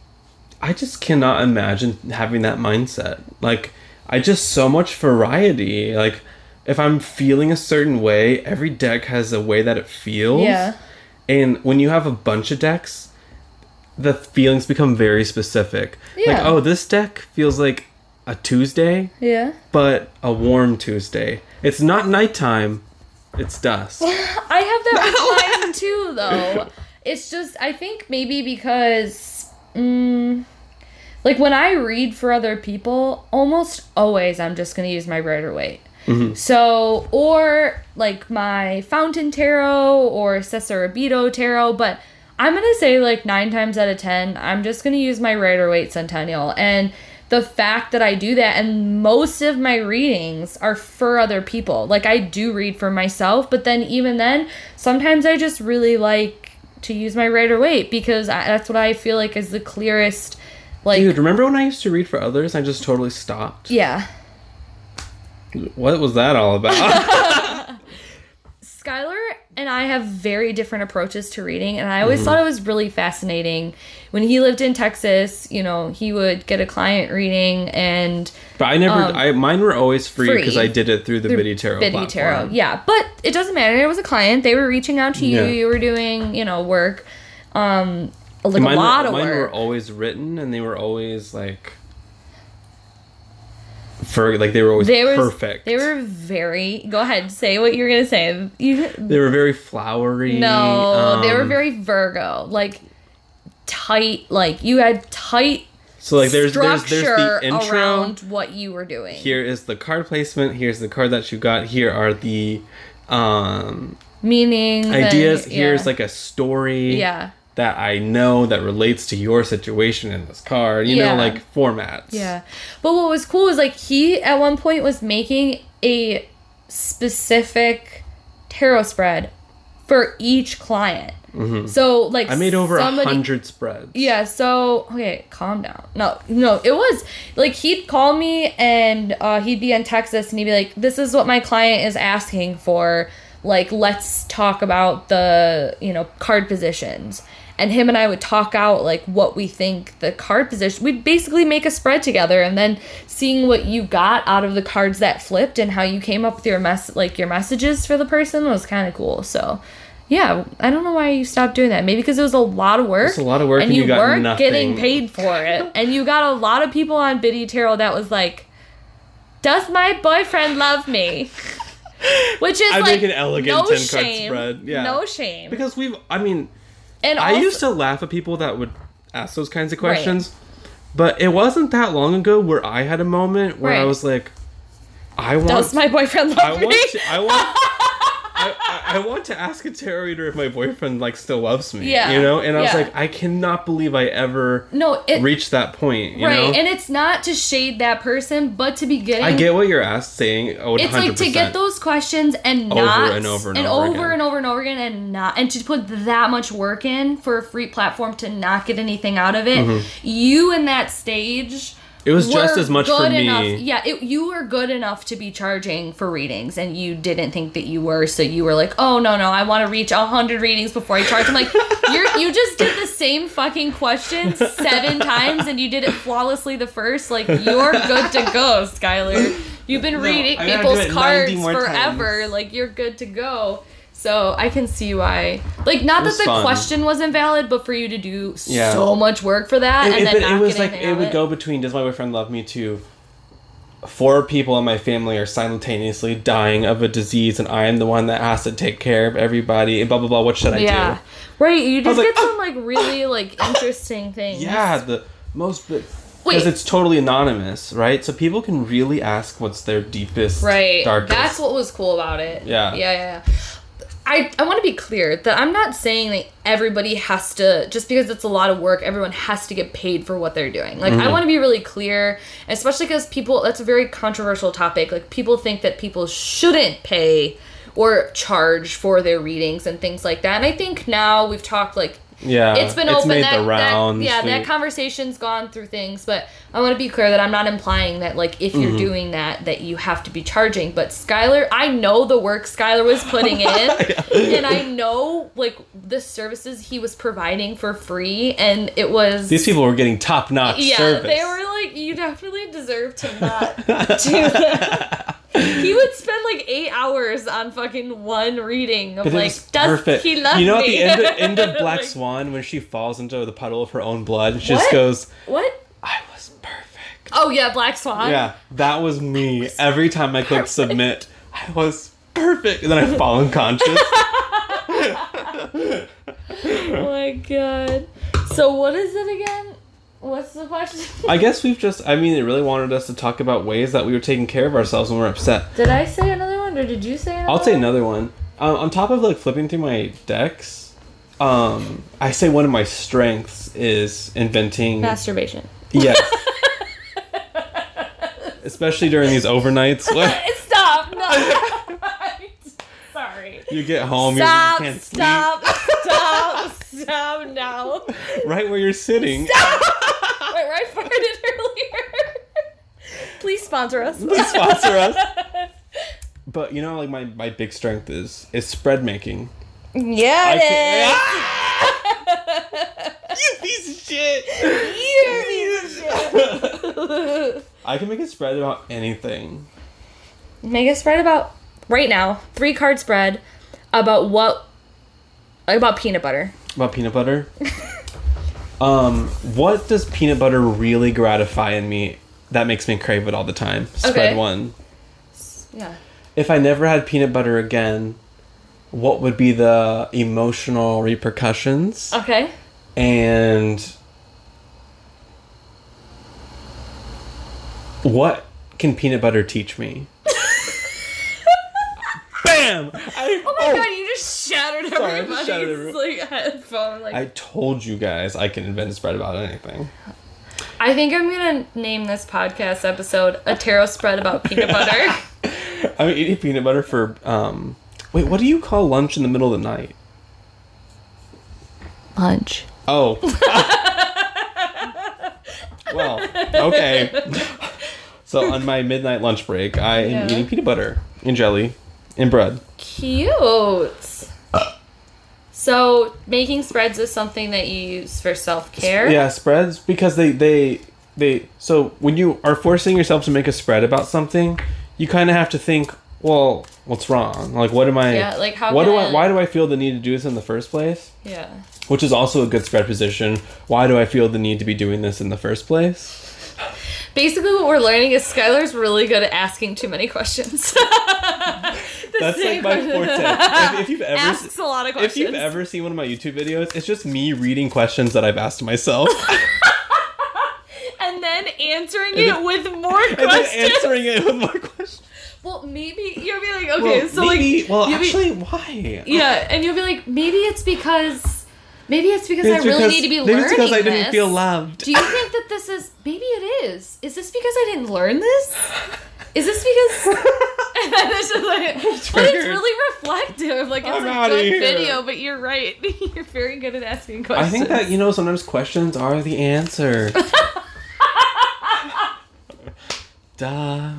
I just cannot imagine having that mindset. Like, I just so much variety. Like, if I'm feeling a certain way, every deck has a way that it feels. Yeah. And when you have a bunch of decks, the feelings become very specific. Yeah. Like, oh, this deck feels like a Tuesday, Yeah. but a warm Tuesday. It's not nighttime, it's dust. *laughs* I have that with *laughs* mine too, though. It's just I think maybe because, mm, like when I read for other people, almost always I'm just gonna use my Rider Waite. So or like my Fountain Tarot or Cesarabito Tarot, but I'm gonna say like nine times out of ten, I'm just gonna use my Rider Waite Centennial and. The fact that I do that, and most of my readings are for other people. Like, I do read for myself, but then even then, sometimes I just really like to use my Rider Waite because I, that's what I feel like is the clearest. Like, Dude, remember when I used to read for others? I just totally stopped. yeah. What was that all about? *laughs* *laughs* Skylar and I have very different approaches to reading, and I always Mm-hmm. thought it was really fascinating. When he lived in Texas, you know, he would get a client reading and but I never. I mine were always free because I did it through the Biddy Tarot Biddy. Tarot. Yeah, but it doesn't matter. It was a client. They were reaching out to you. Yeah. You were doing, you know, work. Um, like Mine, a lot were, of mine were work. always written, and they were always like. For like they were always They were perfect. They were very. Go ahead, say what you're gonna say. You, They were very flowery. no, they were um, very Virgo, like tight. Like you had tight So like there's there's there's the intro. around what you were doing. Here is the card placement. Here's the card that you got. Here are the um Meaning ideas. yeah. Here's like a story. yeah, That I know that relates to your situation in this card. You Yeah. know, like formats. yeah. But what was cool is like he at one point was making a specific tarot spread for each client. So like Mm-hmm. I made over a hundred spreads. Yeah, so okay, calm down. No, no, it was like he'd call me and uh, he'd be in Texas and he'd be like, "This is what my client is asking for. Like, let's talk about the you know card positions." And him and I would talk out like what we think the card position. We'd basically make a spread together, and then seeing what you got out of the cards that flipped and how you came up with your mess like your messages for the person was kind of cool. So. Yeah, I don't know why you stopped doing that. Maybe because it was a lot of work. It's a lot of work and and you, you got weren't nothing. getting paid for it. *laughs* and you got a lot of people on Biddy Tarot that was like, "Does my boyfriend love me?" *laughs* Which is I like make an elegant no 10 card spread, yeah. no shame. Because we've, I mean, and I used to laugh at people that would ask those kinds of Right. questions. But it wasn't that long ago where I had a moment where I was like, I want Does my boyfriend love I me? want to, I want I, I, want to ask a tarot reader if my boyfriend like still loves me. Yeah, You know? And I was like, I cannot believe I ever no, it, reached that point. You right, know? and it's not to shade that person, but to be getting. I get what you're asked saying. Oh, It's like to get those questions and Over not and over and and over over and over and over again and not and to put that much work in for a free platform to not get anything out of it. Mm-hmm. You in that stage. It was just as much for good me. Enough, yeah, it, you were good enough to be charging for readings, and you didn't think that you were, so you were like, "Oh no, no, I want to reach hundred readings before I charge." I'm like, *laughs* "You're you just did the same fucking question seven *laughs* times, and you did it flawlessly the first. Like you're good to go, Skylar. You've been reading people's do it 90 cards forever. times. Like you're good to go." So I can see why, like, not that the fun. question was invalid, but for you to do Yeah. so much work for that, It, and it- then but not it was get like it would of go between does my boyfriend love me to four people in my family are simultaneously dying of a disease and I am the one that has to take care of everybody and blah blah blah what should I do? yeah. do? Right, you was just like, get some oh. like really like *laughs* interesting things. Yeah, the most Wait. because it's totally anonymous, right? So people can really ask what's their deepest Right. darkest. That's what was cool about it. Yeah. Yeah, yeah, yeah. I, I want to be clear that I'm not saying that everybody has to just because it's a lot of work everyone has to get paid for what they're doing like Mm-hmm. i want to be really clear especially because people that's a very controversial topic like people think that people shouldn't pay or charge for their readings and things like that and i think now we've talked like yeah, it's been it's open made that, the rounds. that yeah that conversation's gone through things but i want to be clear that i'm not implying that like if Mm-hmm. you're doing that that you have to be charging but skylar i know the work skylar was putting in *laughs* and i know like the services he was providing for free and it was These people were getting top notch yeah service. they were like you definitely deserve to not *laughs* do that he would spend like eight hours on fucking one reading of But like was does perfect. he love you know, at the end of, *laughs* end of Black Like, Swan, when she falls into the puddle of her own blood, she What? just goes, what "I was perfect." Oh yeah, Black Swan. Yeah, that was me. Every time I clicked submit, I was perfect, and then I fall unconscious. *laughs* *laughs* Oh my god. So what is it again? What's the question? I guess we've just, I mean, they really wanted us to talk about ways that we were taking care of ourselves when we're upset. Did I say another one or did you say another I'll say one? another one. Um, on top of like flipping through my decks, um, I say one of my strengths is inventing. Masturbation. Yes. *laughs* Especially during these overnights. *laughs* What? Stop! No. *laughs* Sorry. You get home, Stop! you can't sleep. Stop! Stop! Stop now! Right where you're sitting. Wait, where I farted earlier. Please sponsor us. Please sponsor us. *laughs* But you know, like my, my big strength is is spread making. Yeah, can- *laughs* you piece of shit. You're piece of shit. *laughs* I can make a spread about anything. Make a spread about right now. Three card spread about what about peanut butter. About peanut butter. um, what does peanut butter really gratify in me that makes me crave it all the time? Spread Okay. one. Yeah. If I never had peanut butter again, what would be the emotional repercussions? Okay. And what can peanut butter teach me? *laughs* Bam! I, Oh my oh. god, you just shattered Sorry, everybody's shattered everyone. like *laughs* headphone. Like I I, told you guys I can invent a spread about anything. Think I'm gonna name this podcast episode "A Tarot Spread About Peanut Butter." *laughs* I'm eating peanut butter for um. Wait, what do you call lunch in the middle of the night? Lunch. Oh. *laughs* well, okay. So on my midnight lunch break, I am Yeah. eating peanut butter and jelly and bread. Cute. So making spreads is something that you use for self care. Yeah, spreads because they they they. So when you are forcing yourself to make a spread about something, you kind of have to think, well, what's wrong? Like, what am I? Yeah, like, how What do I? I- Why do I feel the need to do this in the first place? Yeah. Which is also a good spread position. Why do I feel the need to be doing this in the first place? Basically, what we're learning is Skylar's really good at asking too many questions. *laughs* That's like my question. forte. If, if *laughs* you've ever Asks a lot of questions. if you've ever seen one of my YouTube videos, it's just me reading questions that I've asked myself *laughs* and then answering And it with more and then questions. answering it with more questions. Well, maybe you'll be like, okay, well, so maybe, like, well, you'll be- actually, why? yeah, and you'll be like, maybe it's because, maybe it's because I It's really because- need to be maybe learning it's because I didn't this. feel loved. Do you think that this is? Maybe it is. Is this because I didn't learn this? Is this because? *laughs* *laughs* it's just like, but it's really reflective. Like it's I'm a good here. video, but you're right. *laughs* You're very good at asking questions. I think that you know sometimes questions are the answer. Oh Duh.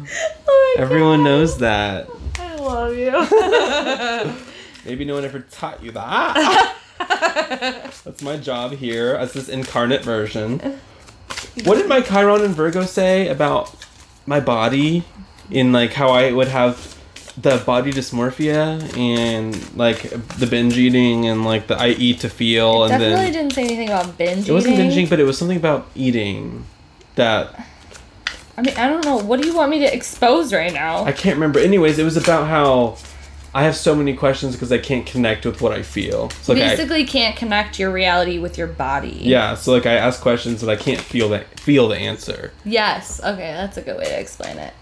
Oh Everyone God. knows that. I love you. Maybe no one ever taught you that. *laughs* That's my job here as this incarnate version. What did my Chiron and Virgo say about my body? In like how I would have the body dysmorphia and like the binge eating and like the I eat to feel and Definitely then didn't say anything about binge eating. it wasn't eating. binging, but it was something about eating that I mean, I don't know. What do you want me to expose right now? I can't remember. Anyways, it was about how I have so many questions because I can't connect with what I feel. So like I, Basically, can't connect your reality with your body. yeah, so like I ask questions that I can't feel that feel the answer. Yes. Okay, that's a good way to explain it.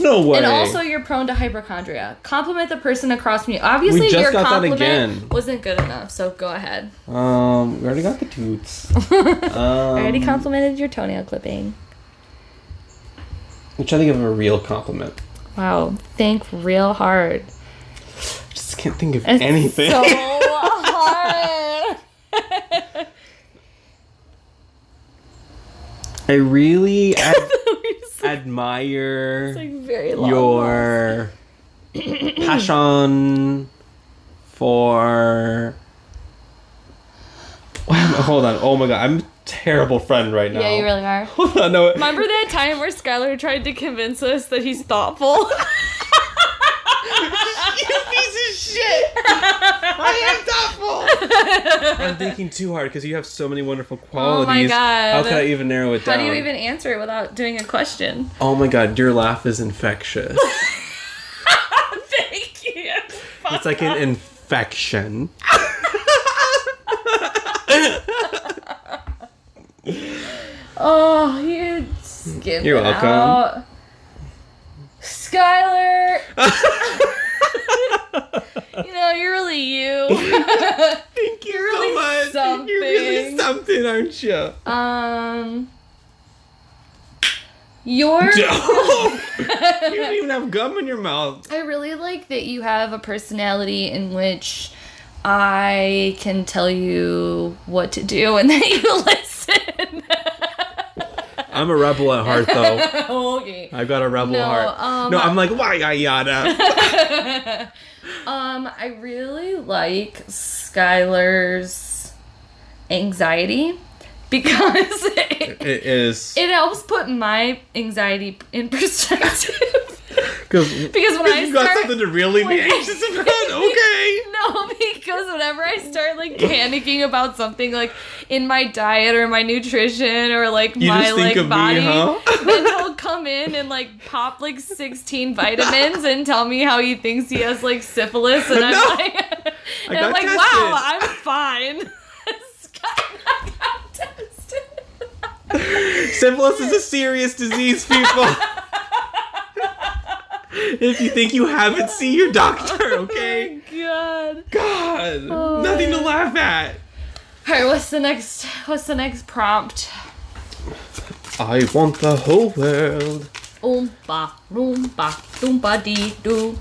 No way. And also, you're prone to hypochondria. Compliment the person across from you. Obviously, your compliment wasn't good enough. So go ahead. um, we already got the toots. *laughs* I Um, already complimented your toenail clipping. I'm trying to give him a real compliment. Wow. Think real hard. I just can't think of It's anything. So *laughs* hard. I really ad- *laughs* like, admire like your passion for. Wow, *laughs* hold on. Oh my god, I'm a terrible friend right now. Yeah, you really are. Hold on, no. Remember that time where Skylar tried to convince us that he's thoughtful? You piece of shit! I am thoughtful. *laughs* I'm thinking too hard because you have so many wonderful qualities. Oh my God. How could I even narrow it How down? How do you even answer it without doing a question? Oh my god, your laugh is infectious. *laughs* Thank you. it's like an infection. *laughs* Oh, you skip You're it welcome. out. Skylar. *laughs* you know, you're really you. *laughs* Thank you You're really so much. You're really something. something, aren't you? um. You're. *laughs* you don't even have gum in your mouth. I really like that you have a personality in which I can tell you what to do and that you listen. I'm a rebel at heart, though. *laughs* okay. I've got a rebel No, heart. um, no, I'm like, why, yada. *laughs* *laughs* Um, I really like Skylar's anxiety because it, it is. it helps put my anxiety in perspective. Because because when I you got start something to really be anxious about. *laughs* Okay. No, because whenever I start like panicking about something like in my diet or my nutrition or like You my like of me, body, huh? *laughs* then he'll come in and like pop like 16 *laughs* vitamins and tell me how he thinks he has like syphilis and I'm No. like and I'm like, tested. wow, I'm fine. I got tested. Syphilis is a serious disease, people. If you think you haven't, *laughs* see your doctor, oh okay? Oh God. God, Oh, nothing to laugh at. All right, what's the next? What's the next prompt? I want the whole world. Oompa, loompa, doompa dee doo.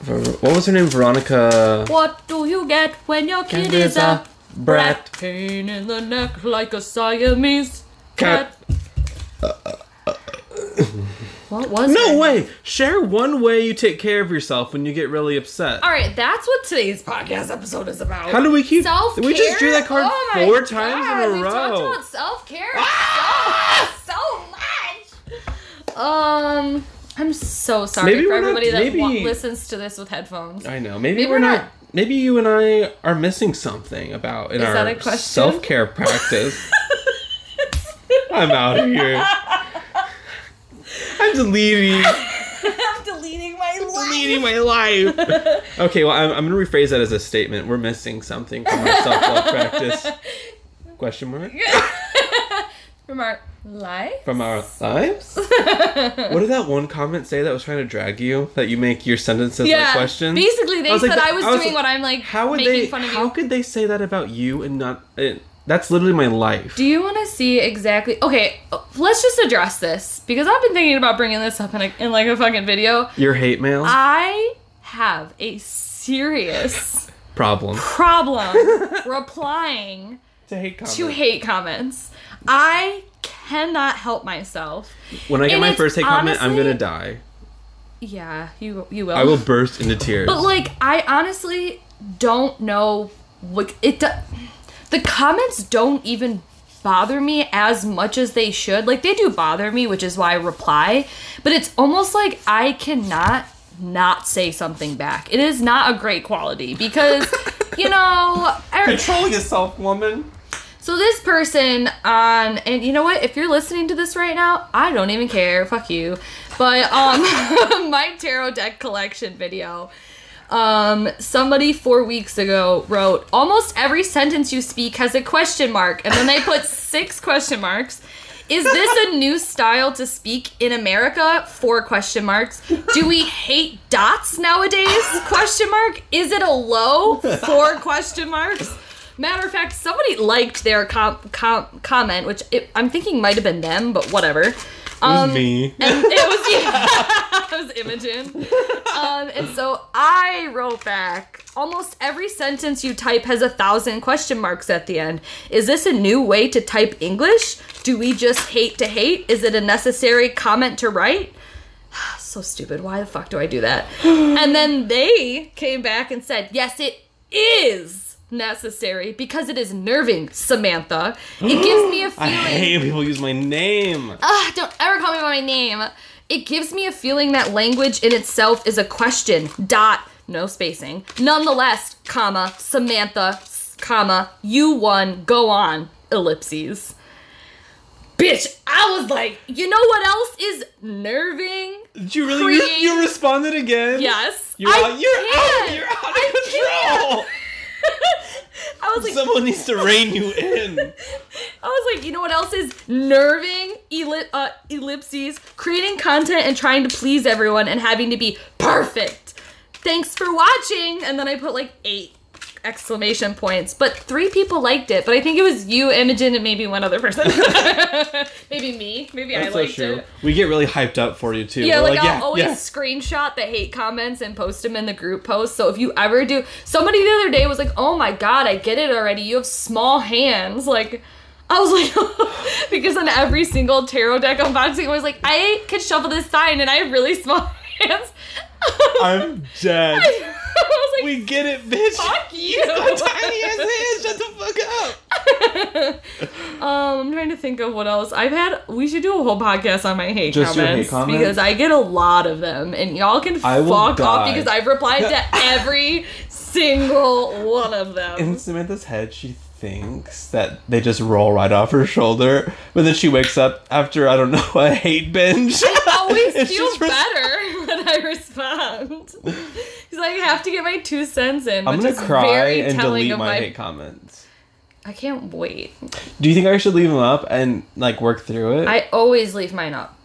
Ver- What was her name? Veronica. What do you get when your kid Kid is a uh, a brat? brat. Pain in the neck like a Siamese cat. Uh, uh, What was No way! Share one way you take care of yourself when you get really upset. All right, that's what today's podcast episode is about. How do we keep? self care? We just drew that card oh four God, times in a we talked row. about self care Ah! so, *laughs* so much. Um, I'm so sorry Maybe for we're not- everybody that maybe- listens to this with headphones. I know. Maybe, Maybe we're we're not, not- Maybe you and I are missing something about in Is our that a question? self care practice. *laughs* I'm out of here. *laughs* I'm deleting. *laughs* I'm deleting my life. deleting my life. *laughs* okay, well, I'm, I'm gonna rephrase that as a statement. We're missing something from our love practice. *laughs* Question mark From our life? from our lives. what did that one comment say that was trying to drag you? That you make your sentences like questions. Basically, they I was like, said I was I was doing like, what I'm like How would making they? fun of How you. could they say that about you and not? It, that's literally my life. Do you want to see exactly? Okay, let's just address this because I've been thinking about bringing this up in, a, in like a fucking video. Your hate mail I have a serious *laughs* problem. problem *laughs* replying To hate comments. to hate comments. I cannot help myself. When I get and my first hate comment, I'm gonna die. Yeah, you you will. I will burst into tears. But like, I honestly don't know. Like it, do- the comments don't even bother me as much as they should. Like they do bother me, which is why I reply. But it's almost like I cannot not say something back. It is not a great quality because *laughs* you know. er- Control yourself, woman. so this person on and you know what? If you're listening to this right now, I don't even care. Fuck you. But um *laughs* my tarot deck collection video. Um somebody 4 weeks ago wrote almost every sentence you speak has a question mark and then they put *laughs* 6 question marks. Is this a new style to speak in America? Four question marks. Do we hate dots nowadays? Question mark. Is it a low? Four *laughs* question marks. Matter of fact, somebody liked their com- com- comment, which it, I'm thinking might have been them, but whatever. Um, me. and it was yeah, *laughs* it was Imogen. *laughs* Um, and so I wrote back. Almost every sentence you type has a thousand question marks at the end. Is this a new way to type English? Do we just hate to hate? Is it a necessary comment to write? *sighs* so stupid. Why the fuck do I do that? *gasps* and then they came back and said, yes, it is necessary because it is nerving, Samantha. It gives me a *gasps* feeling. I hate when people use my name. Ah, don't ever call me by my name. It gives me a feeling that language in itself is a question. Dot, no spacing. Nonetheless, comma, Samantha, comma, you won, go on, ellipses. Bitch, I was like, you know what else is nerving? Did you really? You, responded again? Yes. You're I out, you're out. You're out of I control. I was like, Someone needs to rein you in. *laughs* I was like, you know what else is nerving? Elli- uh, ellipses, creating content and trying to please everyone and having to be perfect. Thanks for watching. And then I put like eight exclamation points. But three people liked it. But I think it was you, Imogen, and maybe one other person. *laughs* maybe me. Maybe I That's so liked true. it. We get really hyped up for you too. Yeah, We're like, I'll always yeah. screenshot the hate comments and post them in the group post. So if you ever do, somebody the other day was like, "Oh my god, I get it already. You have small hands." Like, I was like, *laughs* because on every single tarot deck unboxing, I was like, I can shuffle this sign and I have really small *laughs* hands. I'm dead. I like, we get it, bitch. fuck you. *laughs* Tiny ass hands. Shut the fuck up. *laughs* Um, I'm trying to think of what else I've had. We should do a whole podcast on my hate, Just your comments, hate comments? because I get a lot of them, and y'all can I fuck off because I've replied to *laughs* every single one of them. In Samantha's head, she thinks that they just roll right off her shoulder, but then she wakes up after I don't know *laughs* a hate binge. I always *laughs* feel better *laughs* when I respond because I have to get my two cents in, I'm gonna cry and delete my, my. hate comments. I can't wait. Do you think I should leave them up and like work through it? I always leave mine up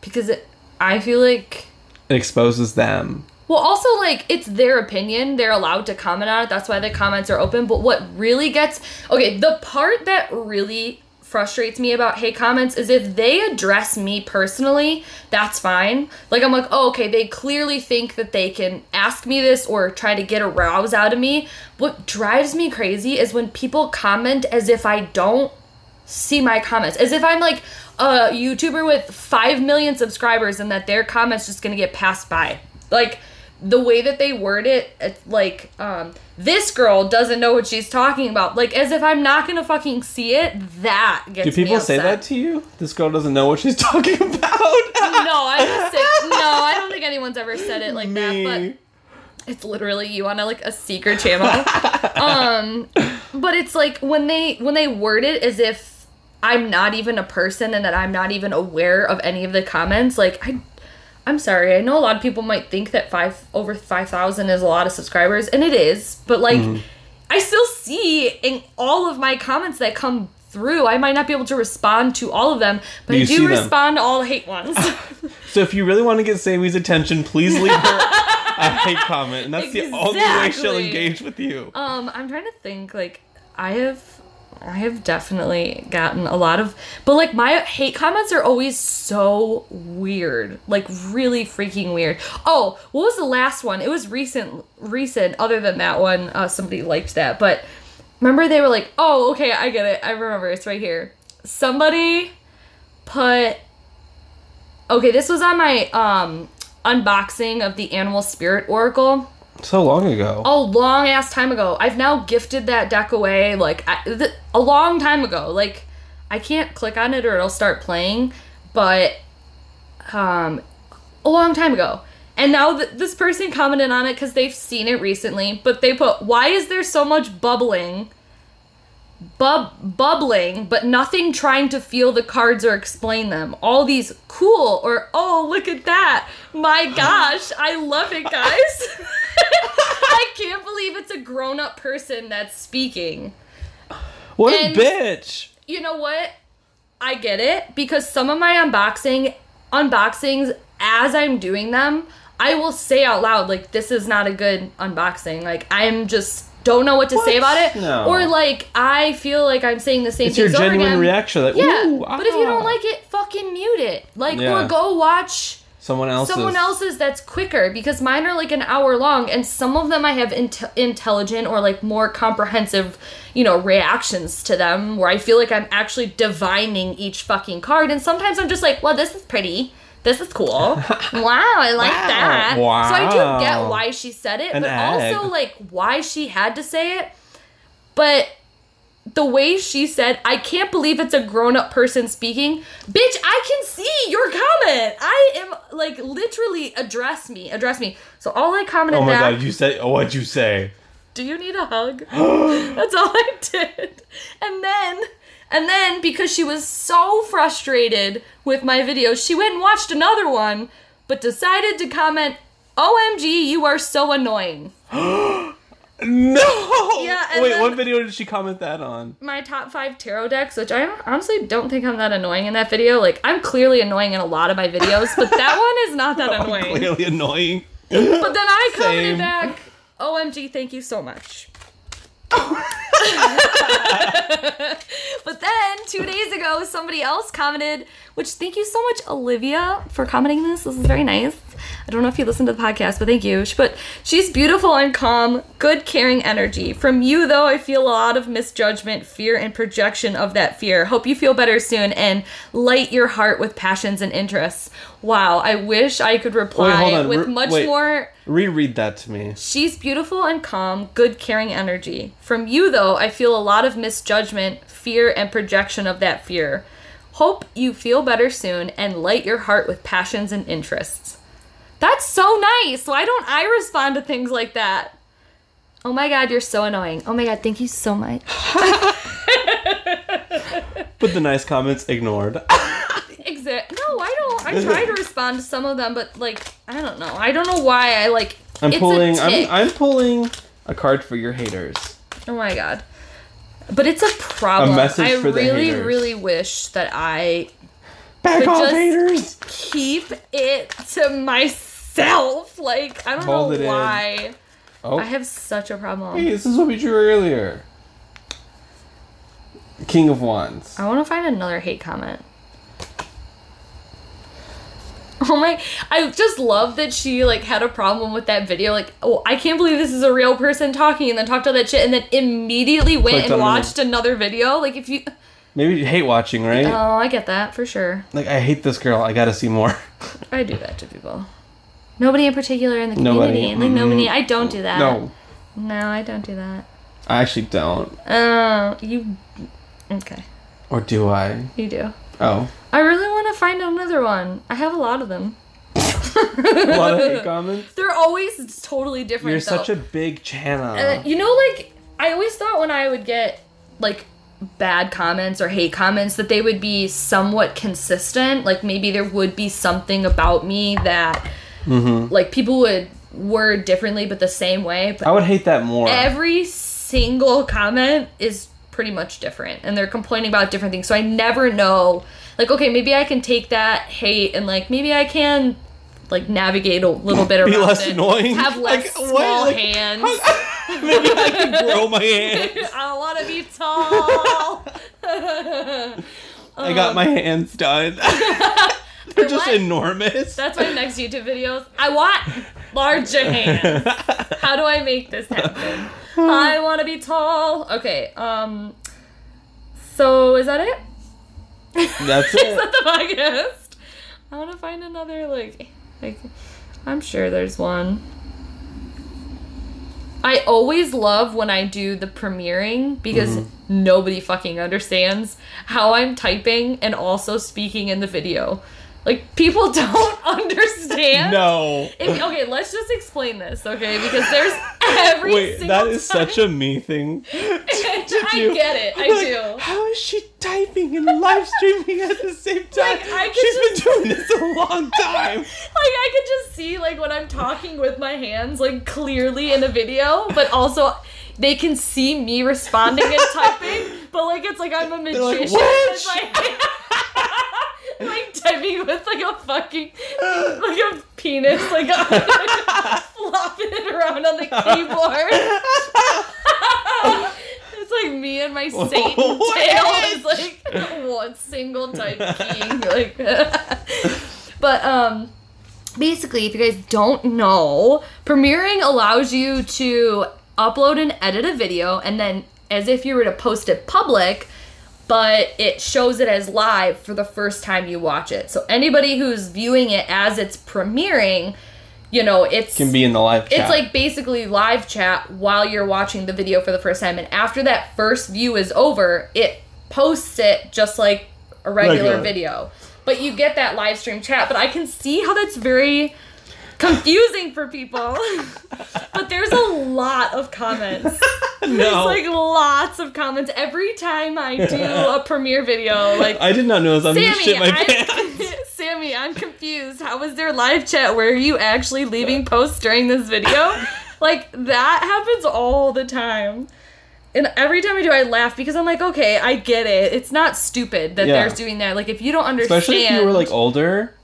because it, I feel like it exposes them. Well, also, like, it's their opinion. They're allowed to comment on it. That's why the comments are open. But what really gets. Okay, the part that really frustrates me about hate comments is if they address me personally, that's fine. Like, I'm like, oh, okay, they clearly think that they can ask me this or try to get a rouse out of me. What drives me crazy is when people comment as if I don't see my comments as if I'm like a YouTuber with 5 million subscribers and that their comments just gonna get passed by. Like the way that they word it, it's like um, this girl doesn't know what she's talking about. Like as if I'm not gonna fucking see it. That gets Do people me say that to you? This girl doesn't know what she's *laughs* talking about. No, I just say, *laughs* no. I don't think anyone's ever said it like that. But Me. it's literally you on a, like a secret channel *laughs* um but it's like when they when they word it as if i'm not even a person and that i'm not even aware of any of the comments like i I'm sorry. I know a lot of people might think that five over five thousand is a lot of subscribers, and it is. But like, Mm-hmm. I still see in all of my comments that come through. I might not be able to respond to all of them, but You I do them. respond to all the hate ones. *laughs* So if you really want to get Sammy's attention, please leave her *laughs* a hate comment, and that's the only way she'll engage with you. Um, I'm trying to think. Like, I have, I have definitely gotten a lot of, but like my hate comments are always so weird, like really freaking weird. Oh, what was the last one? It was recent, recent. Other than that one, uh, somebody liked that, but remember they were like, oh, okay, I get it. I remember. It's right here. Somebody put. Okay, this was on my um unboxing of the Animal Spirit Oracle So long ago. a long ass time ago. I've now gifted that deck away like I, th- a long time ago. Like I can't click on it or it'll start playing, but um a long time ago. And now th- this person commented on it because they've seen it recently, but they put, "Why is there so much bubbling?" Bub- bubbling, but nothing trying to feel the cards or explain them. All these cool or oh look at that. My *laughs* gosh, I love it, guys. *laughs* I can't believe it's a grown-up person that's speaking. what and- a bitch! You know what? I get it because some of my unboxing unboxings as I'm doing them, I will say out loud like this is not a good unboxing. Like I'm just don't know what to say about it, No. or like I feel like I'm saying the same thing. It's your genuine again. reaction. Like, Yeah, ooh, but if you ah. don't like it, fucking mute it. Like Yeah. or go watch someone else's, someone else's that's quicker because mine are like an hour long and some of them i have int- intelligent or like more comprehensive you know reactions to them where i feel like i'm actually divining each fucking card and sometimes i'm just like well this is pretty. This is cool. *laughs* Wow i like Wow. that. So i do get why she said it An but egg. also like why she had to say it. But the way she said, I can't believe it's a grown up person speaking. Bitch, I can see your comment. I am like literally address me, address me. So all I commented Oh my back, god, you said. Oh, what'd you say? do you need a hug? *gasps* That's all I did. And then, and then because she was so frustrated with my videos, she went and watched another one, but decided to comment, OMG, you are so annoying. *gasps* *gasps* No. Yeah, Wait, what video did she comment that on? my top five tarot decks, which I honestly don't think I'm that annoying in that video. Like, I'm clearly annoying in a lot of my videos, but that *laughs* one is not that annoying. Clearly annoying. But then I *laughs* commented Same. back, OMG, thank you so much. *laughs* but then two days ago, somebody else commented, which thank you so much, Olivia, for commenting this. This is very nice. I don't know if you listened to the podcast, but thank you. Put, she's beautiful and calm, good, caring energy. From you, though, I feel a lot of misjudgment, fear, and projection of that fear. Hope you feel better soon and light your heart with passions and interests. Wow, I wish I could reply Wait, with Re- much wait. more Reread that to me. She's beautiful and calm, good, caring energy. From you, though, I feel a lot of misjudgment, fear, and projection of that fear. Hope you feel better soon and light your heart with passions and interests. That's so nice. Why don't I respond to things like that? Oh my god, you're so annoying. Oh my god, thank you so much. *laughs* But the nice comments ignored. *laughs* Exit. No, I don't. I try to respond to some of them, but like, I don't know. I don't know why I like. I'm it's a pulling. I'm. I'm pulling a card for your haters. Oh my god. But it's a problem. A message I for the really, haters. really wish that I Back But off, haters! keep it to myself. Like, I don't Hold know why. Oh, I have such a problem. hey, this is what we drew earlier. King of Wands. I want to find another hate comment. *laughs* Oh my! I just love that she like had a problem with that video. Like, oh, I can't believe this is a real person talking, and then talked all that shit, and then immediately went Clicked and on another- watched another video. Like, if you, Maybe you hate watching, right? oh, I get that for sure. like I hate this girl. I gotta see more. *laughs* I do that to people. Nobody in particular in the community. Nobody. Like nobody. I don't do that. no, No, I don't do that. I actually don't. Oh, you. Okay, Or do I? you do. Oh, I really want to find another one. I have a lot of them. a lot of hate *laughs* comments. They're always totally different. You're though. such a big channel. Uh, you know, like I always thought when I would get like bad comments or hate comments that they would be somewhat consistent. Like maybe there would be something about me that mm-hmm. like people would word differently but the same way. But I would hate that more. every single comment is pretty much different and they're complaining about different things so i never know like okay maybe i can take that hate and like maybe i can like navigate a little bit around Be less it annoying. have *laughs* less Like, what? small Like, hands *laughs* Maybe I can *laughs* grow my hands. i want to be tall *laughs* I got my hands done. *laughs* They're just what? enormous. that's my next youtube videos i want larger hands how do i make this happen i want to be tall okay um so is that it That's Is it. that the podcast? I want to find another like, like, I'm sure there's one. I always love when I do the premiering because Mm-hmm. nobody fucking understands how I'm typing and also speaking in the video. Like people *laughs* don't understand. No. If, okay, let's just explain this, okay? Because there's every Wait, that is time- such a me thing. *laughs* I do. get it. I Like, do. How is she typing and live streaming at the same time? Like, She's been doing this a long time. *laughs* Like I could just see like when I'm talking with my hands like clearly in a video, but also they can see me responding and typing, but like it's like I'm a magician. like, *laughs* like, typing with like a fucking like a penis like *laughs* flopping it around on the *laughs* keyboard. it's like me and my Satan What? tail is like one single type keying like but um basically if you guys don't know premiering allows you to upload and edit a video and then as if you were to post it public but it shows it as live for the first time you watch it so anybody who's viewing it as it's premiering you know it's Can be in the live chat. it's like basically live chat while you're watching the video for the first time and after that first view is over it posts it just like a regular, Regular. video but you get that live stream chat but i can see how that's very confusing for people *laughs* but there's a lot of comments *laughs* no. there's like lots of comments every time i do *laughs* a premiere video like I did not know this. I'm gonna Sammy, shit my pants. Sammy, I'm confused. How was their live chat? Where are you actually leaving posts during this video? like that happens all the time. And every time I do, I laugh because I'm like, okay, I get it. It's not stupid that Yeah. they're doing that. Like, if you don't understand, Especially if you were like older.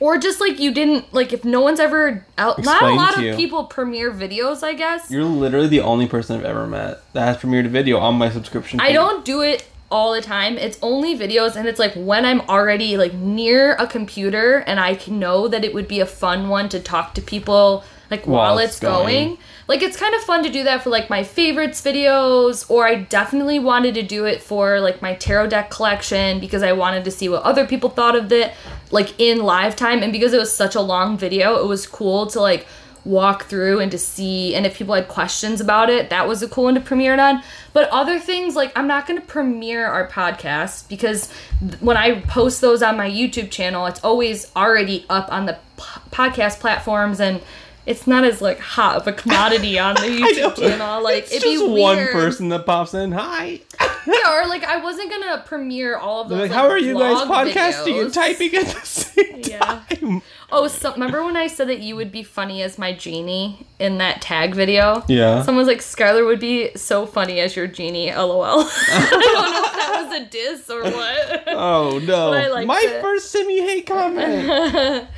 Or just like you didn't, like, if no one's ever out, not a lot of you. people premiere videos, I guess. You're literally the only person I've ever met that has premiered a video on my subscription. I don't do it all the time. It's only videos, and it's like when I'm already like near a computer and I can know that it would be a fun one to talk to people like while, While it's it's going. going. Like it's kind of fun to do that for like my favorites videos, or I definitely wanted to do it for like my tarot deck collection because I wanted to see what other people thought of it, like in live time. And because it was such a long video, it was cool to like walk through and to see and if people had questions about it that was a cool one to premiere it on but other things like i'm not going to premiere our podcast because th- when i post those on my youtube channel it's always already up on the p- podcast platforms and it's not as like hot of a commodity on the *laughs* youtube channel like it's it'd just be one weird. person that pops in. Hi. yeah, or like i wasn't gonna premiere all of those like, like, how are you guys podcasting videos. and typing at the same *laughs* Yeah. time? Oh, so remember when I said that you would be funny as my genie in that tag video? Yeah. Someone's like, Skylar would be so funny as your genie, lol. *laughs* I don't know if that was a diss or what. Oh no! But I My it. first semi hate comment.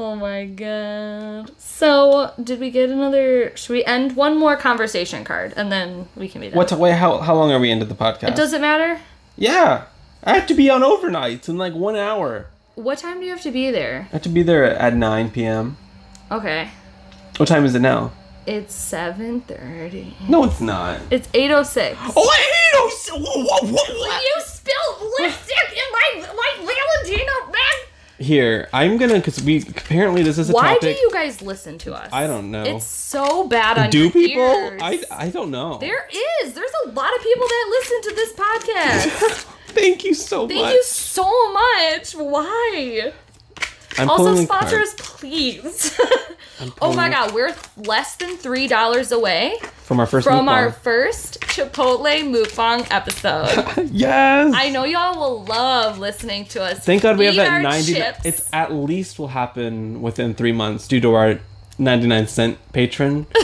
Oh my god. So, did we get another? Should we end one more conversation card and then we can be done? What? Wait, how how long are we into the podcast? It doesn't matter. Yeah, I have to be on overnights in like one hour. What time do you have to be there? I have to be there at nine p.m. Okay. What time is it now? It's 7.30. No, it's not. It's 8.06. Oh, I hate what, what, what? You spilled lipstick in my, my Valentino bag! Here, I'm gonna because we apparently this is a Why topic. do you guys listen to us? I don't know. It's so bad on Do your people? ears. I I don't know. There is. There's a lot of people that listen to this *laughs* podcast. Thank you so Thank much. you so much. Why? I'm also pulling the sponsor card. us, please. *laughs* Oh my god, we're less than three dollars away From our first from our first Chipotle mukbang episode. *laughs* yes. I know y'all will love listening to us. Thank God we have that 90. chips. It's at least will happen within three months due to our 99 cent patron. *laughs*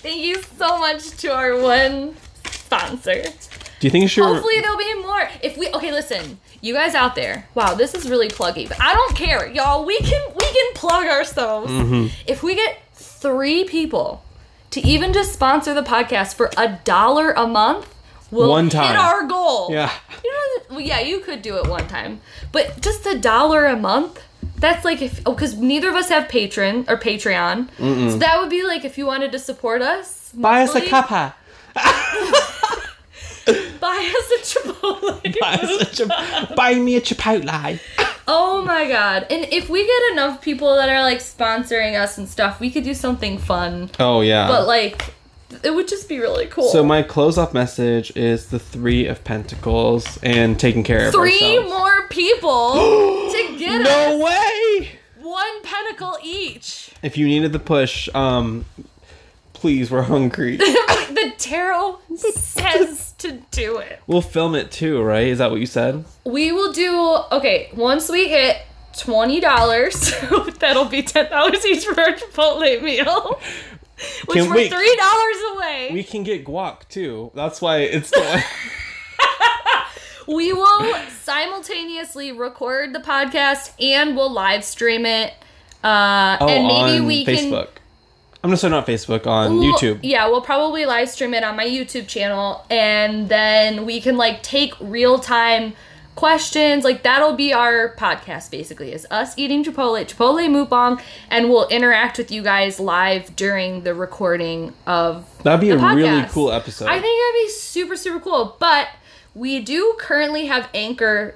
Thank you so much to our one sponsor. Do you think you should? Hopefully there'll be more. If we okay, listen, you guys out there. Wow, this is really pluggy, but I don't care, y'all. We can we can plug ourselves. Mm-hmm. If we get three people to even just sponsor the podcast for a dollar a month, we'll One hit our goal. Yeah. You know, well, yeah, you could do it one time, but just a dollar a month. That's like if oh, because neither of us have patron or Patreon, so that would be like if you wanted to support us. Buy us a cuppa. *laughs* Buy us a Chipotle. *laughs* Buy, us a chip- buy me a Chipotle. Oh my god. And if we get enough people that are like sponsoring us and stuff, we could do something fun. Oh yeah. But like it would just be really cool. so my close-off message is the Three of Pentacles and taking care of three ourselves. more people *gasps* to get No us way! one pentacle each. If you needed the push, um, please, we're hungry. *laughs* the tarot says to do it. we'll film it too, right? Is that what you said? We will do okay, once we hit twenty dollars, *laughs* that'll be ten dollars each for our Chipotle meal. *laughs* Which Can we're we- three dollars away. We can get guac too. That's why it's the We will simultaneously record the podcast and we'll live stream it. Uh, oh, and maybe on we Facebook. can. I'm gonna say not Facebook on We'll- YouTube. Yeah, we'll probably live stream it on my YouTube channel, and then we can like take real time questions. Like that'll be our podcast basically, is us eating Chipotle, Chipotle mukbang, and we'll interact with you guys live during the recording of That'd be a really cool episode. I think that'd be super, super cool. But we do currently have Anchor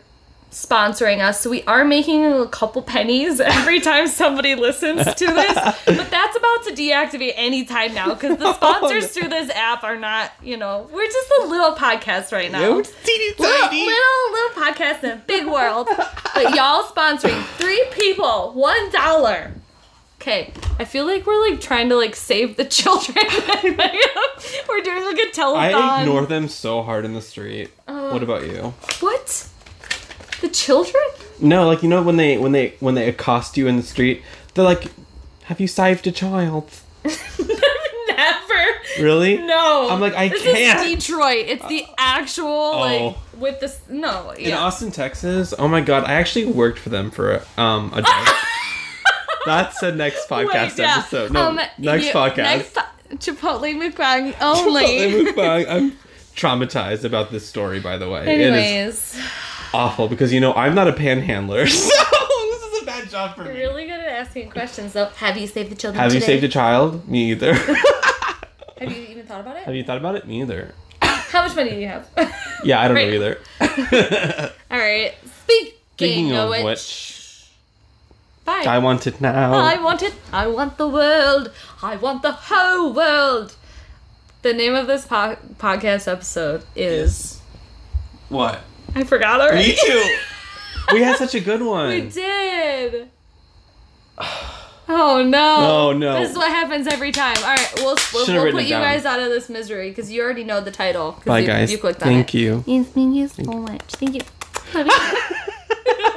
sponsoring us, so we are making a couple pennies *laughs* every time somebody listens to this. *laughs* but that's about to deactivate anytime now because the *laughs* sponsors through this app are not, you know, we're just a little podcast right now. Yeah, we're teeny Little, little little podcast in a big world. But y'all sponsoring three people, one dollar. Okay, I feel like we're like trying to like save the children. we're doing like a telethon. I ignore them so hard in the street. Uh. what about you? What? The children? No, like you know when they when they when they accost you in the street, they're like, "Have you saved a child?" *laughs* Never. Really? No. I'm like, I this can't. is Detroit. It's the actual like Oh. with this. No. In Austin, Texas. Oh my god, I actually worked for them for um a day. *laughs* That's the next podcast Wait, yeah. episode. No, Um, next you- podcast. Next po- Chipotle mukbang only. Chipotle mukbang. I'm *laughs* traumatized about this story, by the way. Anyways, awful because you know I'm not a panhandler, *laughs* so this is a bad job for me. really good at asking questions. though. have you saved the children? Have you today? saved a child? Me either. *laughs* *laughs* Have you even thought about it? Have you thought about it? Me either. How much money do you have? Yeah, I don't Right. know either. All right. Speaking, Speaking of, of which, which, bye. I want it now. I want it. I want the world. I want the whole world. The name of this po- podcast episode is. What? I forgot already. Me too. *laughs* we had such a good one. we did. Oh no! Oh, no. This is what happens every time. All right, we'll, we'll, we'll put you down. guys out of this misery because you already know the title. Bye, you, guys. You clicked on Thank it. you. Thank you so much. Thank you. Love *laughs* you.